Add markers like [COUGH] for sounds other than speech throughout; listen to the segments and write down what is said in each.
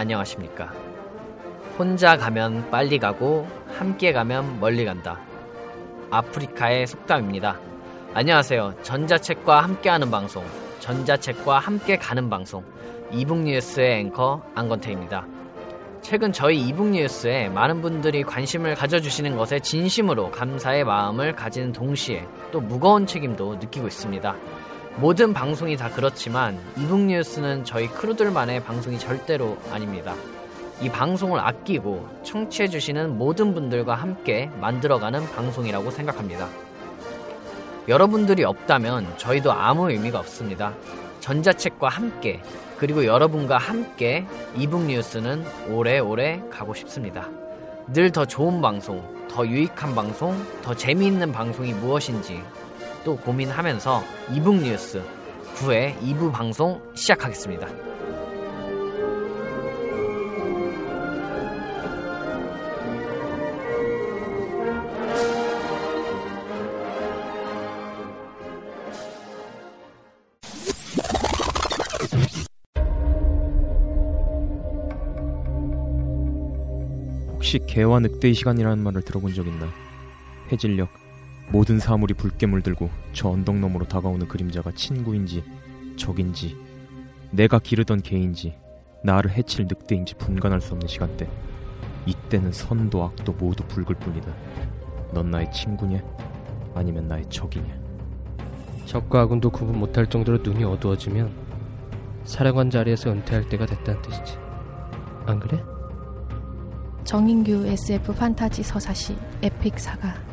안녕하십니까. 혼자 가면 빨리 가고, 함께 가면 멀리 간다. 아프리카의 속담입니다. 안녕하세요. 전자책과 함께하는 방송, 전자책과 함께 가는 방송, 이북 뉴스의 앵커 안건태입니다. 최근 저희 이북 뉴스에 많은 분들이 관심을 가져주시는 것에 진심으로 감사의 마음을 가지는 동시에 또 무거운 책임도 느끼고 있습니다. 모든 방송이 다 그렇지만 이북 뉴스는 저희 크루들만의 방송이 절대로 아닙니다. 이 방송을 아끼고 청취해주시는 모든 분들과 함께 만들어가는 방송이라고 생각합니다. 여러분들이 없다면 저희도 아무 의미가 없습니다. 전자책과 함께 그리고 여러분과 함께 이북 뉴스는 오래오래 가고 싶습니다. 늘 더 좋은 방송, 더 유익한 방송, 더 재미있는 방송이 무엇인지 또 고민하면서 이북 뉴스 9회 2부 방송 시작하겠습니다. 혹시 개와 늑대의 시간이라는 말을 들어본 적 있나? 해질녘 모든 사물이 붉게 물들고 저 언덕 너머로 다가오는 그림자가 친구인지 적인지 내가 기르던 개인지 나를 해칠 늑대인지 분간할 수 없는 시간대 이때는 선도 악도 모두 붉을 뿐이다 넌 나의 친구냐? 아니면 나의 적이냐? 적과 아군도 구분 못할 정도로 눈이 어두워지면 사령관 자리에서 은퇴할 때가 됐다는 뜻이지. 안 그래? 정인규 SF 판타지 서사시 에픽 사가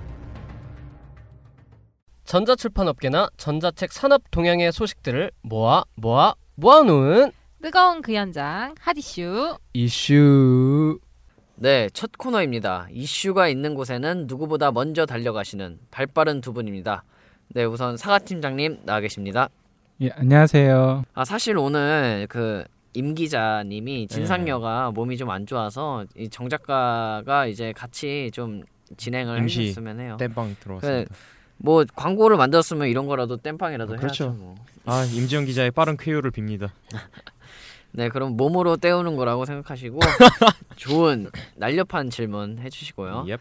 전자출판업계나 전자책 산업 동향의 소식들을 모아 모아 모아놓은 뜨거운 그 현장 핫이슈 이슈. 네, 첫 코너입니다. 이슈가 있는 곳에는 누구보다 먼저 달려가시는 발빠른 두 분입니다. 네, 우선 사과 팀장님 나와 계십니다. 예, 안녕하세요. 아 사실 오늘 그 임 기자님이 진상녀가 몸이 좀 안 좋아서 이 정 작가가 이제 같이 좀 진행을 임시 해주셨으면 해요. 땜빵 들어왔습니다 뭐 광고를 만들었으면 이런 거라도 땜빵이라도 어, 그렇죠. 해야죠. 뭐. 아 임지영 기자의 빠른 쾌유를 빕니다 [LAUGHS] 네, 그럼 몸으로 때우는 거라고 생각하시고 [LAUGHS] 좋은 날렵한 질문 해주시고요. 옙.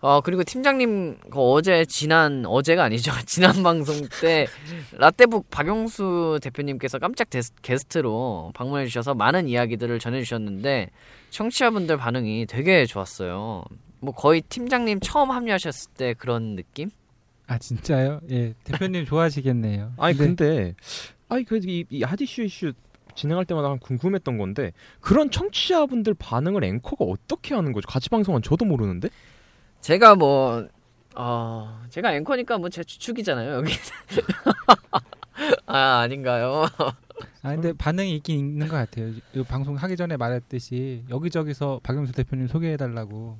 어 그리고 팀장님 그 어제 지난 어제가 아니죠 [LAUGHS] 지난 방송 때 라떼북 박용수 대표님께서 깜짝 데스- 게스트로 방문해 주셔서 많은 이야기들을 전해 주셨는데 청취자분들 반응이 되게 좋았어요. 뭐 거의 팀장님 처음 합류하셨을 때 그런 느낌? 아 진짜요? 예, 대표님 좋아하시겠네요. 아니 근데 근데 아니 그이 이 하디슈 이슈 진행할 때마다 궁금했던 건데 그런 청취자분들 반응을 앵커가 어떻게 하는 거죠? 같이 방송한 저도 모르는데. 제가 뭐 어, 제가 앵커니까 뭐제 주축이잖아요 여기. [LAUGHS] 아 아닌가요? 아 근데 반응이 있긴 있는 것 같아요. 이 방송 하기 전에 말했듯이 여기저기서 박영수 대표님 소개해달라고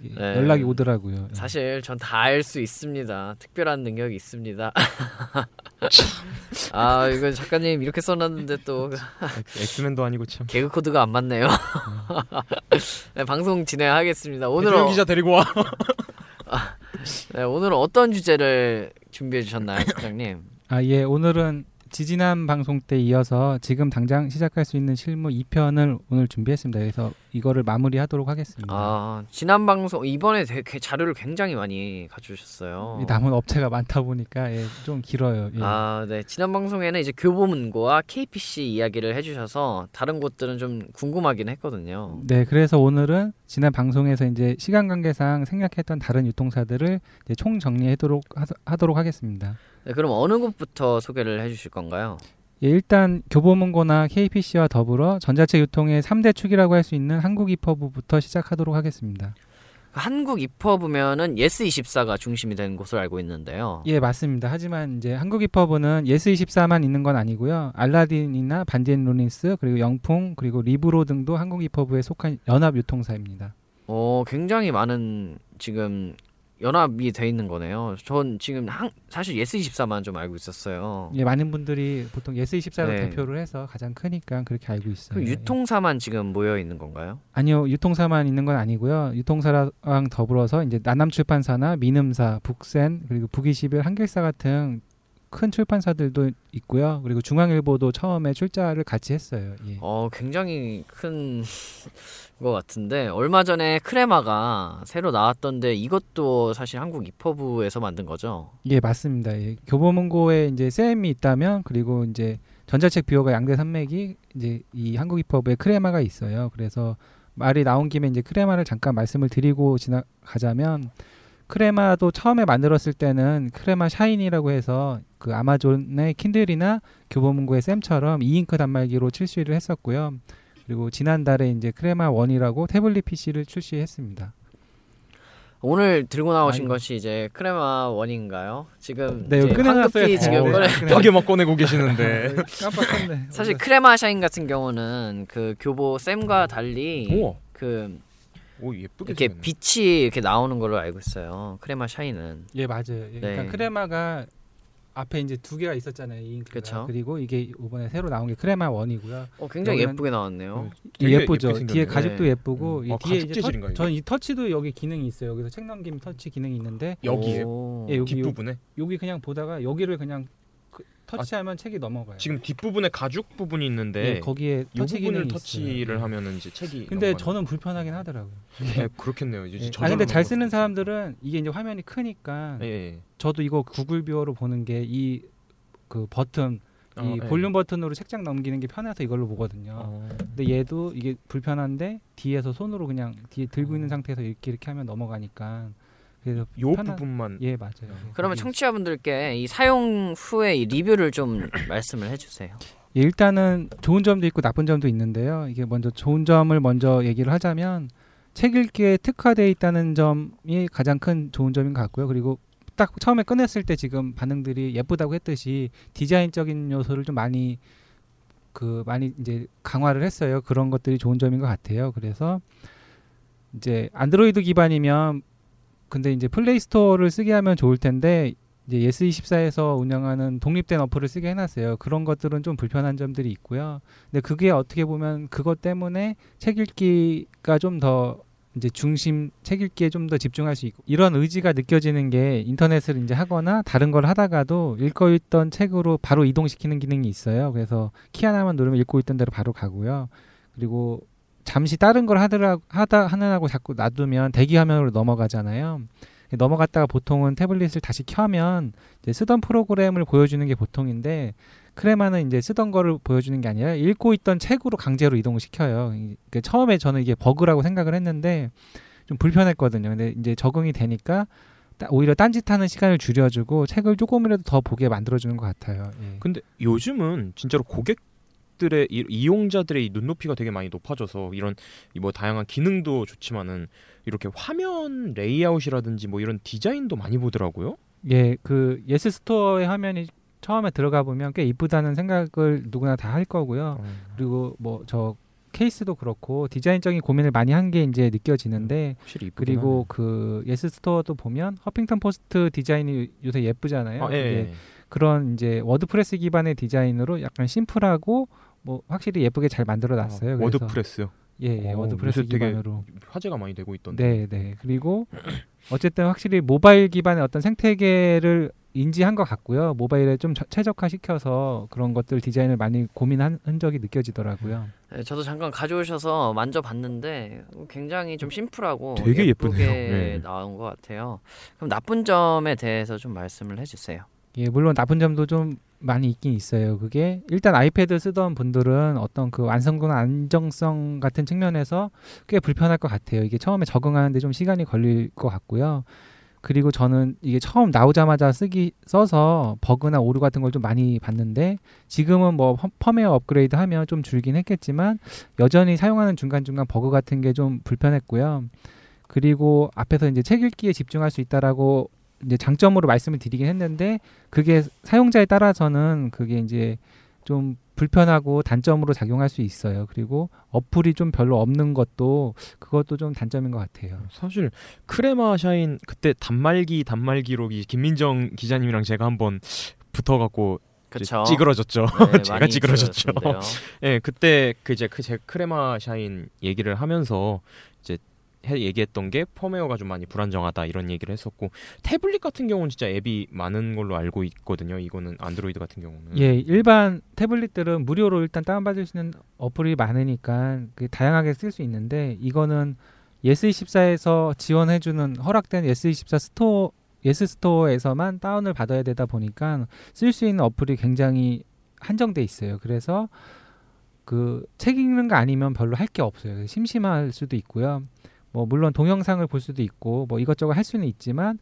네. 연락이 오더라고요. 예. 사실 전 다 알 수 있습니다. 특별한 능력이 있습니다. [LAUGHS] 아 이거 작가님 이렇게 써놨는데 또 엑- 엑스맨도 아니고 참. 개그 코드가 안 맞네요. [LAUGHS] 네, 방송 진행하겠습니다. 오늘은 기자 데리고 와. 네, 오늘은 어떤 주제를 준비해 주셨나요, 팀장님? 아 예, 오늘은 지지난 방송 때 이어서 지금 당장 시작할 수 있는 실무 2편을 오늘 준비했습니다. 그래서 이거를 마무리하도록 하겠습니다. 아 지난 방송 이번에 되게 자료를 굉장히 많이 가져오셨어요. 이 남은 업체가 많다 보니까 예, 좀 길어요. 예. 아, 네. 지난 방송에는 이제 교보문고와 KPC 이야기를 해주셔서 다른 곳들은 좀 궁금하긴 했거든요. 네, 그래서 오늘은 지난 방송에서 이제 시간 관계상 생략했던 다른 유통사들을 이제 총 정리하도록 하- 하도록 하겠습니다. 네, 그럼 어느 곳부터 소개를 해주실 건가요? 예, 일단 교보문고나 KPC와 더불어 전자책 유통의 3대 축이라고 할 수 있는 한국 이퍼브부터 시작하도록 하겠습니다. 한국 이퍼브면은 예스24가 중심이 되는 곳으로 알고 있는데요. 예, 맞습니다. 하지만 이제 한국 이퍼브는 예스24만 있는 건 아니고요. 알라딘이나 반디앤루니스 그리고 영풍 그리고 리브로 등도 한국 이퍼브에 속한 연합 유통사입니다. 어, 굉장히 많은 지금 연합이 돼 있는 거네요. 전 지금 한, 사실 예스24만 좀 알고 있었어요. 예, 많은 분들이 보통 예스24로 네. 대표를 해서 가장 크니까 그렇게 알고 있어요. 그럼 예. 유통사만 지금 모여 있는 건가요? 아니요, 유통사만 있는 건 아니고요. 유통사랑 더불어서 이제 나남출판사나 민음사, 북센 그리고 북이십일 한길사 같은 큰 출판사들도 있고요. 그리고 중앙일보도 처음에 출자를 같이 했어요. 예. 어, 굉장히 큰 [LAUGHS] 것 같은데 얼마 전에 크레마가 새로 나왔던데 이것도 사실 한국 이퍼브에서 만든 거죠. 예, 맞습니다. 예. 교보문고에 이제 쌤이 있다면 그리고 이제 전자책 비호가 양대 산맥이 이제 이 한국 힙합의 크레마가 있어요. 그래서 말이 나온 김에 이제 크레마를 잠깐 말씀을 드리고 지나가자면 크레마도 처음에 만들었을 때는 크레마 샤인이라고 해서 그 아마존의 킨들이나 교보문고의 쌤처럼 이잉크 단말기로 출시를 했었고요. 그리고 지난달에 이제 크레마 원이라고 태블릿 PC를 출시했습니다. 오늘 들고 나오신 아이고. 것이 이제 크레마 원인가요? 지금 네. 황급히 지금 어, 꺼내 그래. 벽에 막 꺼내고 계시는데. [LAUGHS] 깜빡했네. 사실 크레마 샤인 같은 경우는 그 교보 쌤과 달리 우와. 그 오 예쁘게 이렇게 생겼네. 빛이 이렇게 나오는 걸로 알고 있어요. 크레마 샤인은 예 맞아요. 예, 그러니까 네. 크레마가 앞에 이제 두 개가 있었잖아요. 이 잉크가. 그쵸. 그리고 이게 이번에 새로 나온 게 크레마 원이고요. 어, 굉장히 예쁘게 나왔네요. 되게 예쁘죠. 예쁘게 뒤에. 가죽도 네. 예쁘고 음. 이 아, 뒤에 이제 재질인가요, 터, 이거? 저는 이 터치도 여기 기능이 있어요. 여기서 책 넘김 터치 기능이 있는데 여기에 오. 예, 여기 요, 뒷부분에 여기 그냥 보다가 여기를 그냥 그- 터치하면 책이 넘어가요. 지금 뒷부분에 가죽 부분이 있는데 예, 거기에 이 터치 부분을 터치를. 예. 하면은 이제 책이 근데 넘어가는 저는 불편하긴 하더라고요. 네, 그렇겠네요. 이제 예. 아 근데 잘 쓰는 사람들은 이게 이제 화면이 크니까 예, 예. 저도 이거 구글 뷰어로 보는 게 이 그 버튼 이 어, 예. 볼륨 버튼으로 책장 넘기는 게 편해서 이걸로 보거든요. 어. 근데 얘도 이게 불편한데 뒤에서 손으로 그냥 뒤에 들고 있는 상태에서 이렇게 이렇게 하면 넘어가니까 그래서 요 편한- 부분만 예 맞아요. 그러면 거기- 청취자분들께 이 사용 후에 이 리뷰를 좀 [CLEARS THROAT] 말씀을 해주세요. 예, 일단은 좋은 점도 있고 나쁜 점도 있는데요. 이게 먼저 좋은 점을 먼저 얘기를 하자면 책 읽기에 특화되어 있다는 점이 가장 큰 좋은 점인 것 같고요. 그리고 딱 처음에 꺼냈을 때 지금 반응들이 예쁘다고 했듯이 디자인적인 요소를 좀 많이 그 많이 이제 강화를 했어요. 그런 것들이 좋은 점인 것 같아요. 그래서 이제 안드로이드 기반이면 근데 이제 플레이 스토어를 쓰게 하면 좋을 텐데 이제 예스24에서 운영하는 독립된 어플을 쓰게 해놨어요. 그런 것들은 좀 불편한 점들이 있고요. 근데 그게 어떻게 보면 그것 때문에 책 읽기가 좀 더 이제 중심 책 읽기에 좀 더 집중할 수 있고 이런 의지가 느껴지는 게 인터넷을 이제 하거나 다른 걸 하다가도 읽고 있던 책으로 바로 이동시키는 기능이 있어요. 그래서 키 하나만 누르면 읽고 있던 대로 바로 가고요. 그리고 잠시 다른 걸 하더라 하다 하느라고 자꾸 놔두면 대기 화면으로 넘어가잖아요. 넘어갔다가 보통은 태블릿을 다시 켜면 이제 쓰던 프로그램을 보여주는 게 보통인데 크레마는 이제 쓰던 거를 보여주는 게 아니라 읽고 있던 책으로 강제로 이동을 시켜요. 이- 그 처음에 저는 이게 버그라고 생각을 했는데 좀 불편했거든요. 근데 이제 적응이 되니까 따- 오히려 딴짓하는 시간을 줄여주고 책을 조금이라도 더 보게 만들어주는 것 같아요. 예. 근데 요즘은 진짜로 고객 들의 이- 이용자들의 이 눈높이가 되게 많이 높아져서 이런 이 뭐 다양한 기능도 좋지만은 이렇게 화면 레이아웃이라든지 뭐 이런 디자인도 많이 보더라고요. 예, 그 예스 스토어의 화면이 처음에 들어가 보면 꽤 이쁘다는 생각을 누구나 다 할 거고요. 그리고 뭐 저 케이스도 그렇고 디자인적인 고민을 많이 한 게 이제 느껴지는데 확실히 이쁘긴 그리고 그 예스 스토어도 보면 허핑턴 포스트 디자인이 요새 예쁘잖아요. 아, 예, 예. 그런 이제 워드프레스 기반의 디자인으로 약간 심플하고 뭐 확실히 예쁘게 잘 만들어 놨어요. 아, 워드프레스 예, 예 어, 워드프레스 기반으로. 화제가 많이 되고 있던데. 네, 네. 그리고 어쨌든 확실히 모바일 기반의 어떤 생태계를 인지한 것 같고요. 모바일에 좀 저- 최적화 시켜서 그런 것들 디자인을 많이 고민한 흔적이 느껴지더라고요. 네, 저도 잠깐 가져오셔서 만져봤는데 굉장히 좀 심플하고 되게 예쁘게 예쁘네요. 네. 나온 것 같아요. 그럼 나쁜 점에 대해서 좀 말씀을 해주세요. 예, 물론 나쁜 점도 좀 많이 있긴 있어요. 그게 일단 아이패드 쓰던 분들은 어떤 그 완성도나 안정성 같은 측면에서 꽤 불편할 것 같아요. 이게 처음에 적응하는데 좀 시간이 걸릴 것 같고요. 그리고 저는 이게 처음 나오자마자 쓰기 써서 버그나 오류 같은 걸 좀 많이 봤는데 지금은 뭐 펌- 펌웨어 업그레이드 하면 좀 줄긴 했겠지만 여전히 사용하는 중간중간 버그 같은 게 좀 불편했고요. 그리고 앞에서 이제 책 읽기에 집중할 수 있다라고 이제 장점으로 말씀을 드리긴 했는데 그게 사용자에 따라서는 그게 이제 좀 불편하고 단점으로 작용할 수 있어요. 그리고 어플이 좀 별로 없는 것도 그것도 좀 단점인 것 같아요. 사실 크레마 샤인 그때 단말기 단말기로 이 김민정 기자님이랑 제가 한번 붙어갖고. 찌그러졌죠. 네, [LAUGHS] 제가 찌그러졌죠. 예, 그때 그 이제 그 제 크레마 샤인 얘기를 하면서 이제 해, 얘기했던 게 펌웨어가 좀 많이 불안정하다 이런 얘기를 했었고 태블릿 같은 경우는 진짜 앱이 많은 걸로 알고 있거든요. 이거는 안드로이드 같은 경우는. 예, 일반 태블릿들은 무료로 일단 다운받을 수 있는 어플이 많으니까 그 다양하게 쓸 수 있는데 이거는 예스24에서 지원해주는 허락된 예스24 스토어 예스 스토어에서만 다운을 받아야 되다 보니까 쓸 수 있는 어플이 굉장히 한정돼 있어요. 그래서 그 책 읽는 거 아니면 별로 할 게 없어요. 심심할 수도 있고요. 뭐 물론 동영상을 볼 수도 있고 뭐 이것저것 할 수는 있지만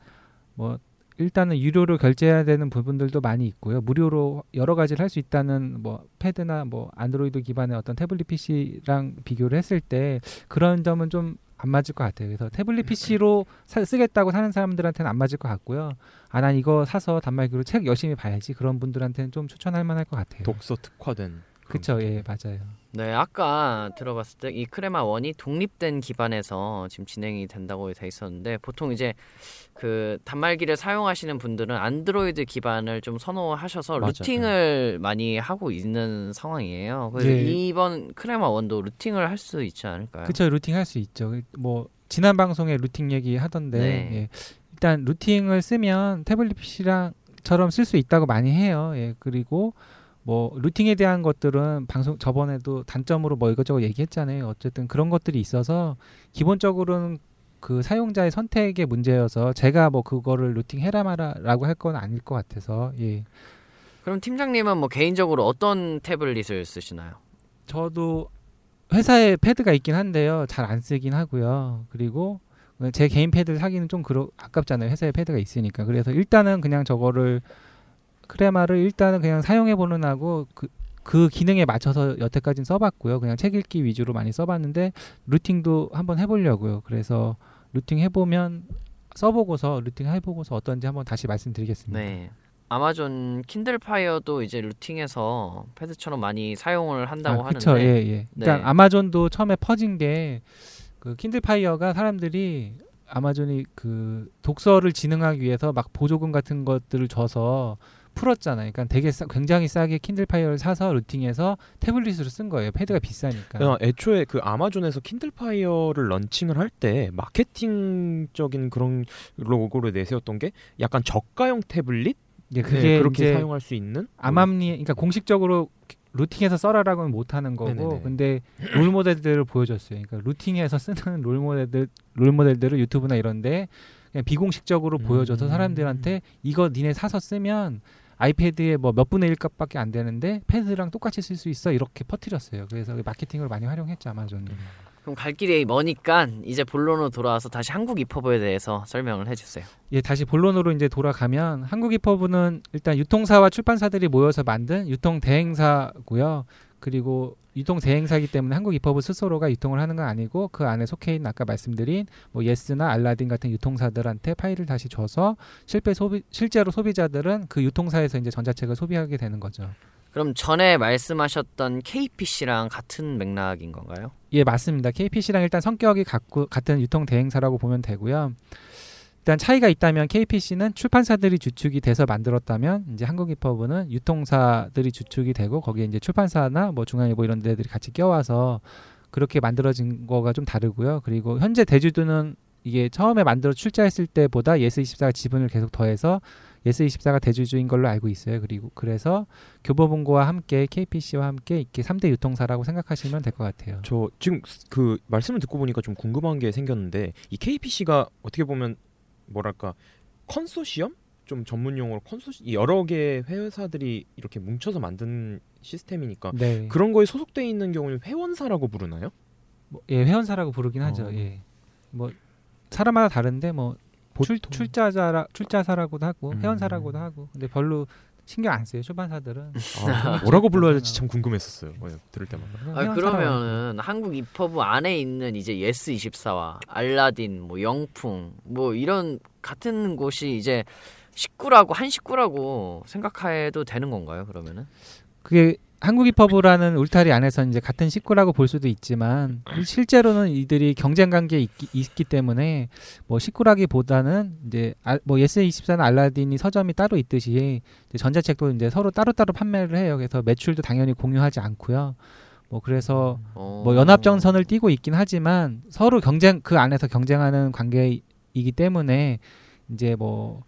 뭐 일단은 유료로 결제해야 되는 부분들도 많이 있고요. 무료로 여러 가지를 할 수 있다는 뭐 패드나 뭐 안드로이드 기반의 어떤 태블릿 PC랑 비교를 했을 때 그런 점은 좀 안 맞을 것 같아요. 그래서 태블릿 PC로 쓰겠다고 사는 사람들한테는 안 맞을 것 같고요. 아, 난 이거 사서 단말기로 책 열심히 봐야지. 그런 분들한테는 좀 추천할 만할 것 같아요. 독서 특화된. 그쵸, 예, 맞아요. 네, 아까 들어봤을 때 이 크레마 원이 독립된 기반에서 지금 진행이 된다고 돼 있었는데 보통 이제 그 단말기를 사용하시는 분들은 안드로이드 기반을 좀 선호하셔서 맞아요. 루팅을 많이 하고 있는 상황이에요. 그래서 예. 이번 크레마 원도 루팅을 할 수 있지 않을까요? 그쵸, 루팅 할 수 있죠. 뭐 지난 방송에 루팅 얘기 하던데 네. 예. 일단 루팅을 쓰면 태블릿 PC랑 처럼 쓸 수 있다고 많이 해요. 예. 그리고 뭐 루팅에 대한 것들은 방송 저번에도 단점으로 뭐 이것저것 얘기했잖아요. 어쨌든 그런 것들이 있어서 기본적으로는 그 사용자의 선택의 문제여서 제가 뭐 그거를 루팅 해라 마라라고 할 건 아닐 것 같아서 예. 그럼 팀장님은 뭐 개인적으로 어떤 태블릿을 쓰시나요? 저도 회사에 패드가 있긴 한데요. 잘 안 쓰긴 하고요. 그리고 제 개인 패드를 사기는 좀 그러 아깝잖아요. 회사에 패드가 있으니까. 그래서 일단은 그냥 저거를 크레마를 일단은 그냥 사용해 보는 하고 그, 그 기능에 맞춰서 여태까지는 써봤고요. 그냥 책 읽기 위주로 많이 써봤는데 루팅도 한번 해보려고요. 그래서 루팅 해보면 써보고서 루팅 해보고서 어떤지 한번 다시 말씀드리겠습니다. 네. 아마존 Kindle Fire도 이제 rooting해서 패드처럼 많이 사용을 한다고 아, 그쵸, 하는데 예, 예. 그러니까 네. 아마존도 처음에 퍼진 게 그 Kindle Fire가 사람들이 아마존이 그 독서를 진흥하기 위해서 막 보조금 같은 것들을 줘서 풀었잖아요. 그러니까 되게 싸, 굉장히 싸게 Kindle Fire를 사서 rooting해서 태블릿으로 쓴 거예요. 패드가 비싸니까. 그냥 애초에 그 아마존에서 Kindle Fire를 launching을 할 때 마케팅적인 그런 로고를 내세웠던 게 약간 저가형 태블릿 예, 네, 그게 그렇게 이제 사용할 수 있는 암암리 그러니까 공식적으로 루팅해서 써라라고는 못 하는 거고 네네네. 근데 롤 모델들을 보여줬어요. 그러니까 루팅해서 쓰는 롤 모델들 롤 모델들을 유튜브나 이런데 그냥 비공식적으로 음. 보여줘서 사람들한테 이거 니네 사서 쓰면 아이패드에 뭐 몇 분의 1 값밖에 안 되는데 패드랑 똑같이 쓸 수 있어 이렇게 퍼뜨렸어요. 그래서 그 마케팅을 많이 활용했죠 아마존은. 그럼 갈 길이 머니까 이제 본론으로 돌아와서 다시 한국 입법에 대해서 설명을 해주세요. 예, 다시 본론으로 이제 돌아가면 한국 입법부는 일단 유통사와 출판사들이 모여서 만든 유통 대행사고요. 그리고 유통 대행사이기 때문에 한국 입법부 스스로가 유통을 하는 건 아니고 그 안에 속해 있는 아까 말씀드린 뭐 예스나 알라딘 같은 유통사들한테 파일을 다시 줘서 실제 소비 실제로 소비자들은 그 유통사에서 이제 전자책을 소비하게 되는 거죠. 그럼 전에 말씀하셨던 KPC랑 같은 맥락인 건가요? 예, 맞습니다. KPC랑 일단 성격이 같고 같은 유통 대행사라고 보면 되고요. 일단 차이가 있다면 KPC는 출판사들이 주축이 돼서 만들었다면 이제 한국이퍼브는 유통사들이 주축이 되고 거기에 이제 출판사나 뭐 중앙일보 이런 데들이 같이 껴와서 그렇게 만들어진 거가 좀 다르고요. 그리고 현재 대주주는 이게 처음에 만들어 출자했을 때보다 예스24가 지분을 계속 더해서 예스24가 대주주인 걸로 알고 있어요. 그리고 그래서 교보문고와 함께 KPC와 함께 이렇게 3대 유통사라고 생각하시면 될 것 같아요. 저 지금 그 말씀을 듣고 보니까 좀 궁금한 게 생겼는데 이 KPC가 어떻게 보면 뭐랄까 컨소시엄 좀 전문 용어로 컨소시 여러 개의 회사들이 이렇게 뭉쳐서 만든 시스템이니까 네. 그런 거에 소속돼 있는 경우는 회원사라고 부르나요? 뭐, 예, 회원사라고 부르긴 하죠. 어. 예. 뭐 사람마다 다른데 뭐 출, 보통- 출자자라 출자사라고도 하고 음. 회원사라고도 하고 근데 별로 신경 안 써요 출판사들은. 아, [LAUGHS] 뭐라고 불러야 될지 참 궁금했었어요. 어, 들을 때마다. 아. 그러면은 한국 이퍼브 안에 있는 이제 예스 24와 알라딘 뭐 영풍 뭐 이런 같은 곳이 이제 식구라고 한 식구라고 생각해도 되는 건가요? 그러면은 그게 한국 이퍼브라는 울타리 안에서 이제 같은 식구라고 볼 수도 있지만 실제로는 이들이 경쟁 관계에 있기, 있기 때문에 뭐 식구라기보다는 이제 알- 뭐 예스 24나 알라딘이 서점이 따로 있듯이 이제 전자책도 이제 서로 따로따로 판매를 해요. 그래서 매출도 당연히 공유하지 않고요. 뭐 그래서 어... 뭐 연합전선을 띠고 있긴 하지만 서로 경쟁 그 안에서 경쟁하는 관계이기 때문에 이제 뭐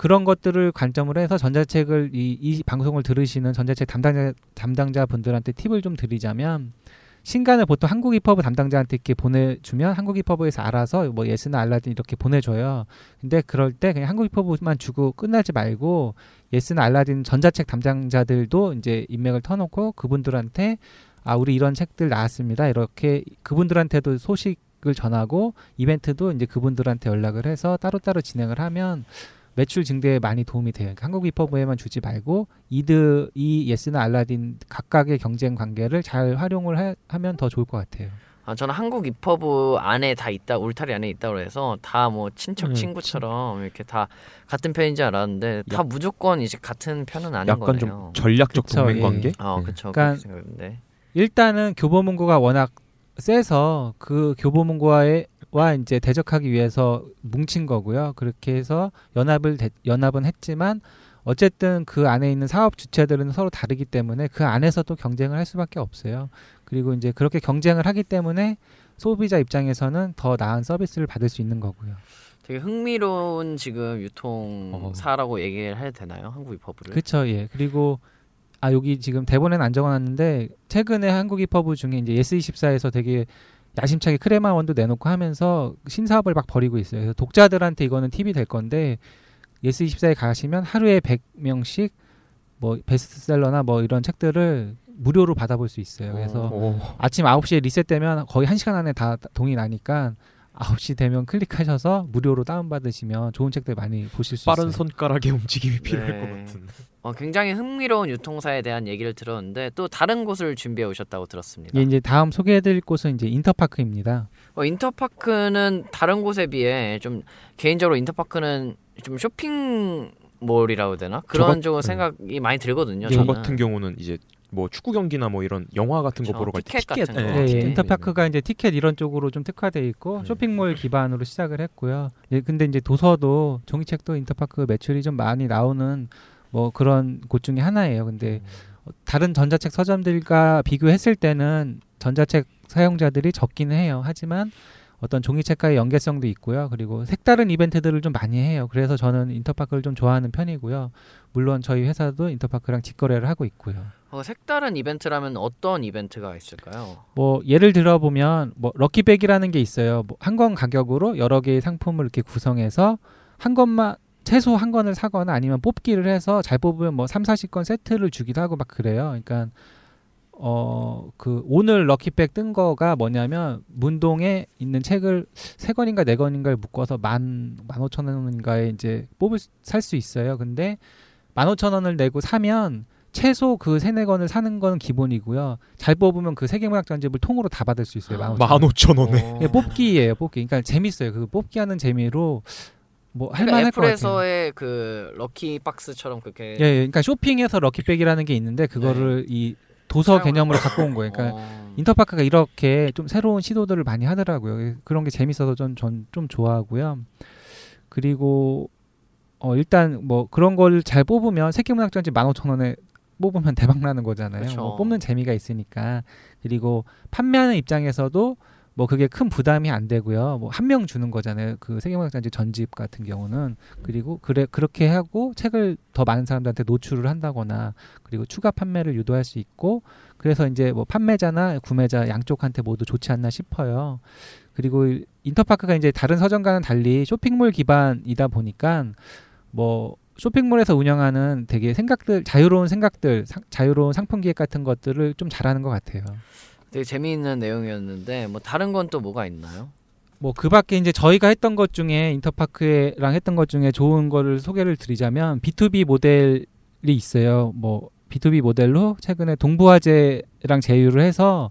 그런 것들을 관점으로 해서 전자책을 이, 이 방송을 들으시는 전자책 담당자 담당자 분들한테 팁을 좀 드리자면 신간을 보통 한국 이퍼브 담당자한테 이렇게 보내주면 한국 이퍼브에서 알아서 뭐 예스나 알라딘 이렇게 보내줘요. 근데 그럴 때 그냥 한국 이퍼브만 주고 끝나지 말고 예스나 알라딘 전자책 담당자들도 이제 인맥을 터놓고 그분들한테 아 우리 이런 책들 나왔습니다. 이렇게 그분들한테도 소식을 전하고 이벤트도 이제 그분들한테 연락을 해서 따로따로 진행을 하면 매출 증대에 많이 도움이 돼요. 그러니까 한국 이퍼브에만 주지 말고 이드 이 예스나 알라딘 각각의 경쟁 관계를 잘 활용을 하, 하면 더 좋을 것 같아요. 아, 저는 한국 입법부 안에 다 있다 울타리 안에 있다고 해서 다 뭐 친척 음, 친구처럼 이렇게 다 같은 편인 줄 알았는데 다 약- 무조건 이제 같은 편은 아닌 약간 거네요. 좀 전략적 그쵸, 동맹 예. 관계. 어, 네. 그렇죠. 그러니까-. 일단은 교보문고가 워낙 세서 그 교보문고와의 와 이제 대적하기 위해서 뭉친 거고요. 그렇게 해서 연합을 대- 연합은 했지만 어쨌든 그 안에 있는 사업 주체들은 서로 다르기 때문에 그 안에서 또 경쟁을 할 수밖에 없어요. 그리고 이제 그렇게 경쟁을 하기 때문에 소비자 입장에서는 더 나은 서비스를 받을 수 있는 거고요. 되게 흥미로운 지금 유통사라고 얘기를 해도 되나요? 한국 이퍼브를. 그렇죠. 예. 그리고 아 여기 지금 대본에는 안 적어놨는데 최근에 한국 이퍼브 중에 이제 예스24에서 되게 야심차게 크레마원도 내놓고 하면서 신사업을 막 벌이고 있어요. 그래서 독자들한테 이거는 팁이 될 건데 예스24에 가시면 하루에 100명씩 뭐 베스트셀러나 뭐 이런 책들을 무료로 받아볼 수 있어요. 그래서 오, 아침 9시에 리셋되면 거의 1시간 안에 다 동이 나니까 9시 되면 클릭하셔서 무료로 다운받으시면 좋은 책들 많이 보실 수 빠른 있어요. 손가락의 움직임이 필요할 네. 것 같은. 어, 굉장히 흥미로운 유통사에 대한 얘기를 들었는데 또 다른 곳을 준비해 오셨다고 들었습니다. 예, 이제 다음 소개해드릴 곳은 이제 인터파크입니다. 어, 인터파크는 다른 곳에 비해 좀 개인적으로 인터파크는 좀 쇼핑몰이라고 해야 되나 그런 저 같- 쪽으로 네. 생각이 많이 들거든요. 예. 저 저는. 같은 경우는 이제 뭐 축구 경기나 뭐 이런 영화 같은 거 그쵸, 보러 갈 때 티켓 티켓, 같은 거. 예, 예, 티켓. 인터파크가 이제 티켓 이런 쪽으로 좀 특화돼 있고 네. 쇼핑몰 기반으로 시작을 했고요. 예, 근데 이제 도서도 종이책도 인터파크 매출이 좀 많이 나오는 뭐 그런 곳 중에 하나예요. 근데 어, 다른 전자책 서점들과 비교했을 때는 전자책 사용자들이 적기는 해요. 하지만 어떤 종이책과의 연계성도 있고요. 그리고 색다른 이벤트들을 좀 많이 해요. 그래서 저는 인터파크를 좀 좋아하는 편이고요. 물론 저희 회사도 인터파크랑 직거래를 하고 있고요. 어, 색다른 이벤트라면 어떤 이벤트가 있을까요? 뭐 예를 들어 보면 뭐 럭키백이라는 게 있어요. 뭐 한 권 가격으로 여러 개의 상품을 이렇게 구성해서 한 권만 최소 한 권을 사거나 아니면 뽑기를 해서 잘 뽑으면 뭐 3, 40권 세트를 주기도 하고 막 그래요. 그러니까 어 그 오늘 럭키백 뜬 거가 뭐냐면 문동에 있는 책을 세 권인가 네 권인가를 묶어서 만 만 오천 원인가에 이제 뽑을 살 수 있어요. 근데 만 오천 원을 내고 사면 최소 그 세네 권을 사는 건 기본이고요. 잘 뽑으면 그 세계 문학 전집을 통으로 다 받을 수 있어요. 만 오천 원. 원에. 어. 예, 뽑기예요, 뽑기. 그러니까 재밌어요. 그 뽑기 하는 재미로 뭐 그러니까 할만할 것 같아요. 애플에서의 그 럭키 박스처럼 그렇게 예, 예, 그러니까 쇼핑에서 럭키백이라는 게 있는데 그거를 이 도서 개념으로 [LAUGHS] 갖고 온 거예요. 그러니까 어. 인터파크가 이렇게 좀 새로운 시도들을 많이 하더라고요. 그런 게 재밌어서 전전좀 좋아하고요. 그리고 어 일단 뭐 그런 걸 잘 뽑으면 세계문학전지 15,000원에 뽑으면 [LAUGHS] 대박 나는 거잖아요. 그쵸. 뭐 뽑는 재미가 있으니까. 그리고 판매하는 입장에서도 뭐 그게 큰 부담이 안 되고요. 뭐 한 명 주는 거잖아요. 그 세계문학전지 전집 같은 경우는 그리고 그래 그렇게 하고 책을 더 많은 사람들한테 노출을 한다거나 그리고 추가 판매를 유도할 수 있고 그래서 이제 뭐 판매자나 구매자 양쪽한테 모두 좋지 않나 싶어요. 그리고 인터파크가 이제 다른 서점과는 달리 쇼핑몰 기반이다 보니까 뭐 쇼핑몰에서 운영하는 되게 생각들 자유로운 생각들 상- 자유로운 상품 기획 같은 것들을 좀 잘하는 것 같아요. 되게 재미있는 내용이었는데 뭐 다른 건 또 뭐가 있나요? 뭐 그 밖에 이제 저희가 했던 것 중에 인터파크랑 했던 것 중에 좋은 거를 소개를 드리자면 B2B 모델 있어요. 뭐 B2B 모델로 최근에 동부화재랑 제휴를 해서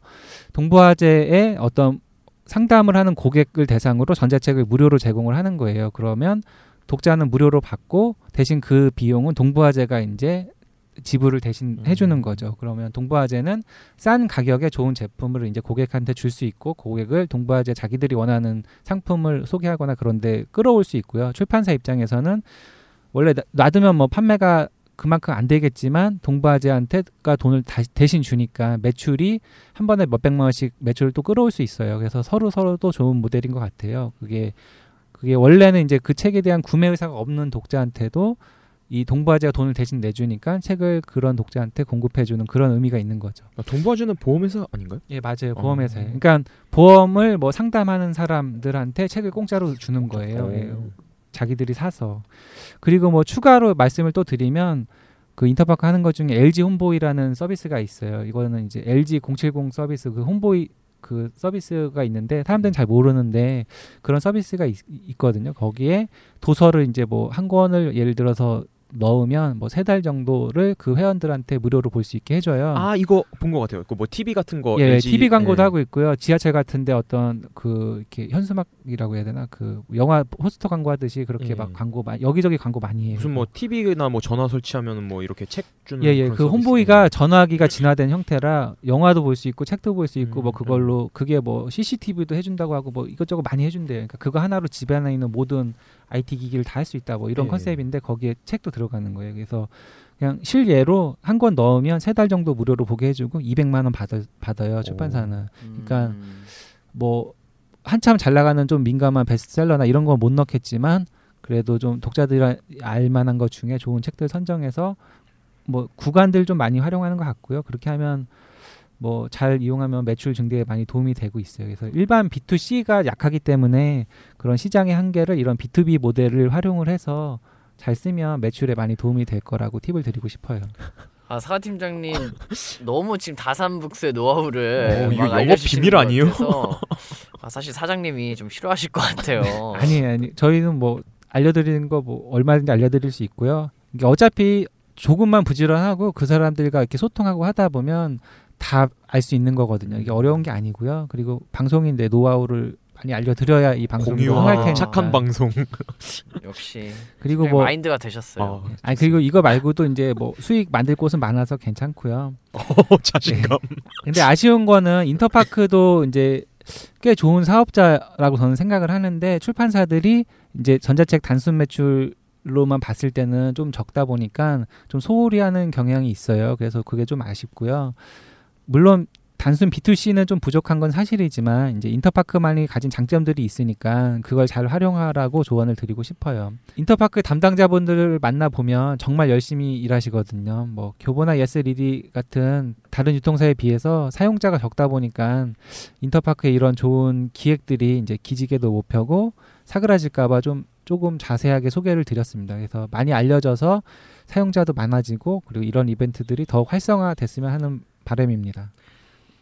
동부화재에 어떤 상담을 하는 고객을 대상으로 전자책을 무료로 제공을 하는 거예요. 그러면 독자는 무료로 받고 대신 그 비용은 동부화재가 이제 지불을 대신 음. 해주는 거죠. 그러면 동부화재는 싼 가격에 좋은 제품을 이제 고객한테 줄 수 있고 고객을 동부화재 자기들이 원하는 상품을 소개하거나 그런데 끌어올 수 있고요. 출판사 입장에서는 원래 놔- 놔두면 뭐 판매가 그만큼 안 되겠지만 동부화재한테가 돈을 다시 대신 주니까 매출이 한 번에 몇 백만 원씩 매출을 또 끌어올 수 있어요. 그래서 서로 서로 또 좋은 모델인 것 같아요. 그게 그게 원래는 이제 그 책에 대한 구매 의사가 없는 독자한테도 이 동부화재가 돈을 대신 내주니까 책을 그런 독자한테 공급해주는 그런 의미가 있는 거죠. 아, 동부화재는 보험회사 아닌가요? 예, 맞아요. 어. 보험회사에. 그러니까 보험을 뭐 상담하는 사람들한테 책을 공짜로 주는 거예요. 예, 어. 자기들이 사서. 그리고 뭐 추가로 말씀을 또 드리면 그 인터파크 하는 것 중에 LG 홈보이라는 서비스가 있어요. 이거는 이제 LG 070 서비스 그 홈보이 그 서비스가 있는데 사람들은 잘 모르는데 그런 서비스가 있, 있거든요. 거기에 도서를 이제 뭐 한 권을 예를 들어서 넣으면 뭐 세 달 정도를 그 회원들한테 무료로 볼 수 있게 해줘요. 아 이거 본 것 같아요. 그뭐 TV 같은 거. 예, LG, TV 광고도 예. 하고 있고요. 지하철 같은데 어떤 그 이렇게 현수막이라고 해야 되나 그 영화 포스터 광고 하듯이 그렇게 예. 막 광고 마, 여기저기 광고 많이 해요. 무슨 뭐 TV나 뭐 전화 설치하면 뭐 이렇게 책 주는. 예예 그런 그. 홈보이가 전화기가 진화된 형태라 영화도 볼 수 있고 책도 볼 수 있고 음, 뭐 그걸로 그게 뭐 CCTV도 해준다고 하고 뭐 이것저것 많이 해준대요. 그러니까 그거 하나로 집에 하나 있는 모든 IT 기기를 다 할 수 있다 뭐 이런 예. 컨셉인데 거기에 책도 들어가는 거예요. 그래서 그냥 실예로 한 권 넣으면 세 달 정도 무료로 보게 해주고 200만 원 받아, 받아요 출판사는. 그러니까 음. 뭐 한참 잘 나가는 좀 민감한 베스트셀러나 이런 건 못 넣겠지만 그래도 좀 독자들이 알만한 것 중에 좋은 책들 선정해서 뭐 구간들 좀 많이 활용하는 것 같고요. 그렇게 하면 뭐 잘 이용하면 매출 증대에 많이 도움이 되고 있어요. 그래서 일반 B2C가 약하기 때문에 그런 시장의 한계를 이런 B2B 모델을 활용을 해서 잘 쓰면 매출에 많이 도움이 될 거라고 팁을 드리고 싶어요. 아 사과 팀장님 [LAUGHS] 너무 지금 다산북스의 노하우를 어, 이거 영업 비밀 것 아니에요? 아, 사실 사장님이 좀 싫어하실 것 같아요. [LAUGHS] 아니 아니 저희는 뭐 알려드리는 거 뭐 얼마든지 알려드릴 수 있고요. 이게 어차피 조금만 부지런하고 그 사람들과 이렇게 소통하고 하다 보면 다 알 수 있는 거거든요. 이게 어려운 게 아니고요. 그리고 방송인데 노하우를 많이 알려드려야 이 방송이 흥할 테니까. 착한 방송. [LAUGHS] 역시 그리고 뭐 마인드가 되셨어요. 아, 아니 그리고 이거 말고도 이제 뭐 수익 만들 곳은 많아서 괜찮고요. 어, 자신감. 근데 아쉬운 거는 인터파크도 이제 꽤 좋은 사업자라고 저는 생각을 하는데 출판사들이 이제 전자책 단순 매출 로만 봤을 때는 좀 적다 보니까 좀 소홀히 하는 경향이 있어요. 그래서 그게 좀 아쉽고요. 물론 단순 B2C는 좀 부족한 건 사실이지만 이제 인터파크만이 가진 장점들이 있으니까 그걸 잘 활용하라고 조언을 드리고 싶어요. 인터파크 담당자분들을 만나 보면 정말 열심히 일하시거든요. 뭐 교보나 예스 리디 같은 다른 유통사에 비해서 사용자가 적다 보니까 인터파크에 이런 좋은 기획들이 이제 기지개도 못 펴고 사그라질까봐 좀 조금 자세하게 소개를 드렸습니다. 그래서 많이 알려져서 사용자도 많아지고 그리고 이런 이벤트들이 더 활성화됐으면 하는 바람입니다.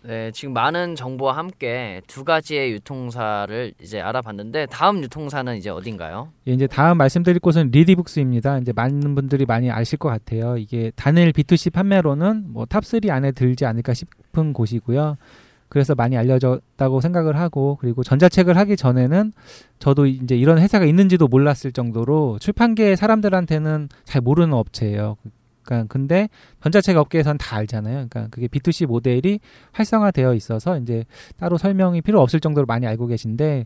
네, 지금 많은 정보와 함께 두 가지의 유통사를 이제 알아봤는데 다음 유통사는 이제 어딘가요? 예, 이제 다음 말씀드릴 곳은 리디북스입니다. 이제 많은 분들이 많이 아실 것 같아요. 이게 단일 B2C 판매로는 뭐 top 3 안에 들지 않을까 싶은 곳이고요. 그래서 많이 알려졌다고 생각을 하고 그리고 전자책을 하기 전에는 저도 이제 이런 회사가 있는지도 몰랐을 정도로 출판계 사람들한테는 잘 모르는 업체예요. 그러니까 근데 전자책 업계에서는 다 알잖아요. 그러니까 그게 B2C 모델이 활성화되어 있어서 이제 따로 설명이 필요 없을 정도로 많이 알고 계신데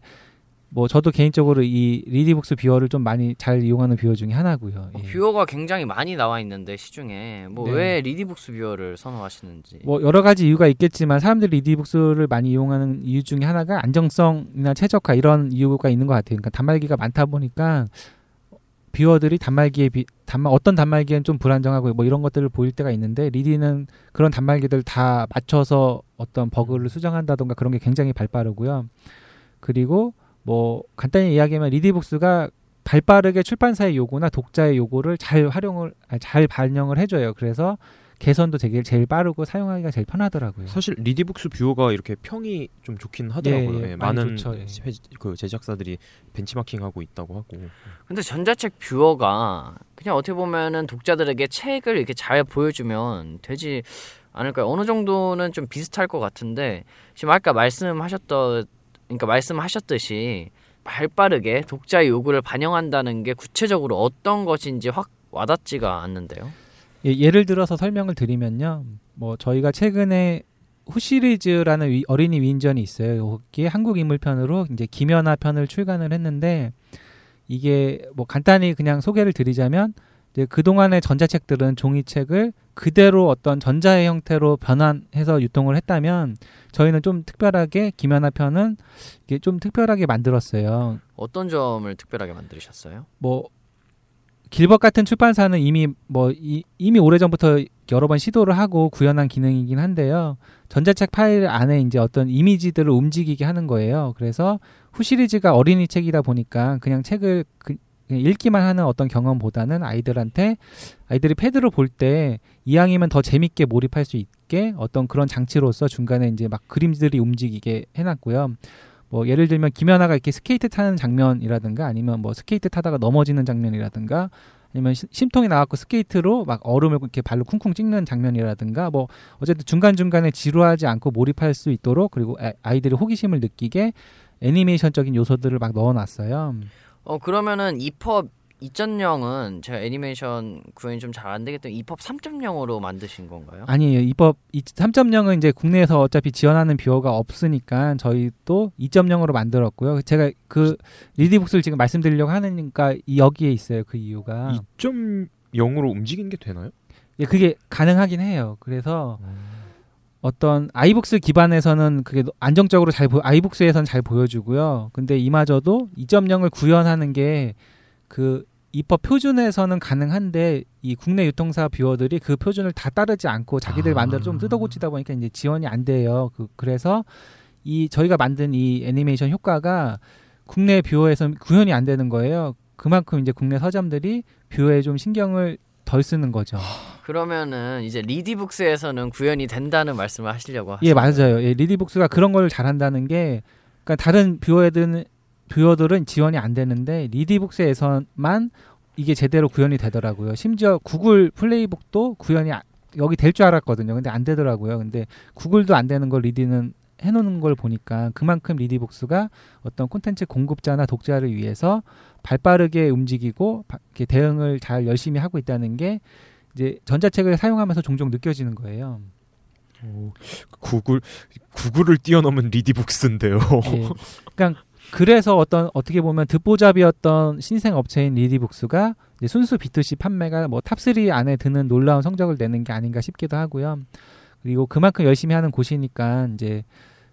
뭐 저도 개인적으로 이 리디북스 뷰어를 좀 많이 잘 이용하는 뷰어 중에 하나고요. 어, 예. 뷰어가 굉장히 많이 나와 있는데 시중에 뭐 네. 왜 리디북스 뷰어를 선호하시는지. 뭐 여러 가지 이유가 있겠지만 사람들이 리디북스를 많이 이용하는 이유 중에 하나가 안정성이나 최적화 이런 이유가 있는 것 같아요. 그러니까 단말기가 많다 보니까 뷰어들이 단말기에 비, 단말 어떤 단말기엔 좀 불안정하고 뭐 이런 것들을 보일 때가 있는데 리디는 그런 단말기들 다 맞춰서 어떤 버그를 수정한다던가 그런 게 굉장히 발빠르고요. 그리고 뭐 간단히 이야기하면 리디북스가 발빠르게 출판사의 요구나 독자의 요구를 잘 활용을 아니, 잘 반영을 해줘요. 그래서 개선도 되게 제일 빠르고 사용하기가 제일 편하더라고요. 사실 리디북스 뷰어가 이렇게 평이 좀 좋긴 하더라고요. 예, 예, 예, 많은 좋죠, 예. 회- 그 제작사들이 벤치마킹하고 있다고 하고. 근데 전자책 뷰어가 그냥 어떻게 보면은 독자들에게 책을 이렇게 잘 보여주면 되지 않을까요? 어느 정도는 좀 비슷할 것 같은데 지금 아까 말씀하셨던 그러니까 말씀하셨듯이 발빠르게 독자의 요구를 반영한다는 게 구체적으로 어떤 것인지 확 와닿지가 않는데요. 예, 예를 들어서 설명을 드리면요. 뭐 저희가 최근에 후 시리즈라는 위- 어린이 위인전이 있어요. 여기에 한국 인물편으로 이제 김연아 편을 출간을 했는데 이게 뭐 간단히 그냥 소개를 드리자면 이제 그동안의 전자책들은 종이책을 그대로 어떤 전자의 형태로 변환해서 유통을 했다면 저희는 좀 특별하게 김연아 편은 이게 좀 특별하게 만들었어요. 어떤 점을 특별하게 만드셨어요? 뭐 길벗 같은 출판사는 이미 뭐 이, 이미 오래전부터 여러 번 시도를 하고 구현한 기능이긴 한데요. 전자책 파일 안에 이제 어떤 이미지들을 움직이게 하는 거예요. 그래서 후 시리즈가 어린이 책이다 보니까 그냥 책을 그, 그냥 읽기만 하는 어떤 경험보다는 아이들한테 아이들이 패드로 볼 때 이왕이면 더 재밌게 몰입할 수 있게 어떤 그런 장치로서 중간에 이제 막 그림들이 움직이게 해놨고요. 뭐 예를 들면 김연아가 이렇게 스케이트 타는 장면이라든가 아니면 뭐 스케이트 타다가 넘어지는 장면이라든가 아니면 시- 심통이 나갖고 스케이트로 막 얼음을 이렇게 발로 쿵쿵 찍는 장면이라든가 뭐 어쨌든 중간 중간에 지루하지 않고 몰입할 수 있도록 그리고 아- 아이들이 호기심을 느끼게 애니메이션적인 요소들을 막 넣어놨어요. 어 그러면은 EPUB 2.0은 제가 애니메이션 구현이 좀 잘 안 되겠던 EPUB 3.0으로 만드신 건가요? 아니에요. EPUB 3.0은 이제 국내에서 어차피 지원하는 뷰어가 없으니까 저희 또 2.0으로 만들었고요. 제가 그 리디북스를 지금 말씀드리려고 하니까 이 여기에 있어요. 그 이유가 2.0으로 움직이는 게 되나요? 예, 그게 가능하긴 해요. 그래서 어떤 아이북스 기반에서는 그게 안정적으로 잘 보, 아이북스에서는 잘 보여주고요. 근데 이마저도 2.0을 구현하는 게 그 입법 표준에서는 가능한데 이 국내 유통사 뷰어들이 그 표준을 다 따르지 않고 자기들 아. 마음대로 좀 뜯어고치다 보니까 이제 지원이 안 돼요. 그, 그래서 이 저희가 만든 이 애니메이션 효과가 국내 뷰어에서는 구현이 안 되는 거예요. 그만큼 이제 국내 서점들이 뷰어에 좀 신경을 덜 쓰는 거죠. 그러면은 이제 리디북스에서는 구현이 된다는 말씀을 하시려고 예, 거예요? 맞아요. 예, 리디북스가 그런 걸 잘한다는 게, 그러니까 다른 뷰어들은 뷰어들은 지원이 안 되는데 리디북스에서만 이게 제대로 구현이 되더라고요. 심지어 구글 플레이북도 구현이 아- 여기 될 줄 알았거든요. 근데 안 되더라고요. 근데 구글도 안 되는 걸 리디는 해놓는 걸 보니까 그만큼 리디북스가 어떤 콘텐츠 공급자나 독자를 위해서 발빠르게 움직이고 대응을 잘 열심히 하고 있다는 게 이제 전자책을 사용하면서 종종 느껴지는 거예요. 오, 구글 구글을 뛰어넘은 리디북스인데요. 예. 그러니까 그래서 어떤 어떻게 보면 듣보잡이었던 신생 업체인 리디북스가 이제 순수 B2C 판매가 뭐 탑3 안에 드는 놀라운 성적을 내는 게 아닌가 싶기도 하고요. 그리고 그만큼 열심히 하는 곳이니까 이제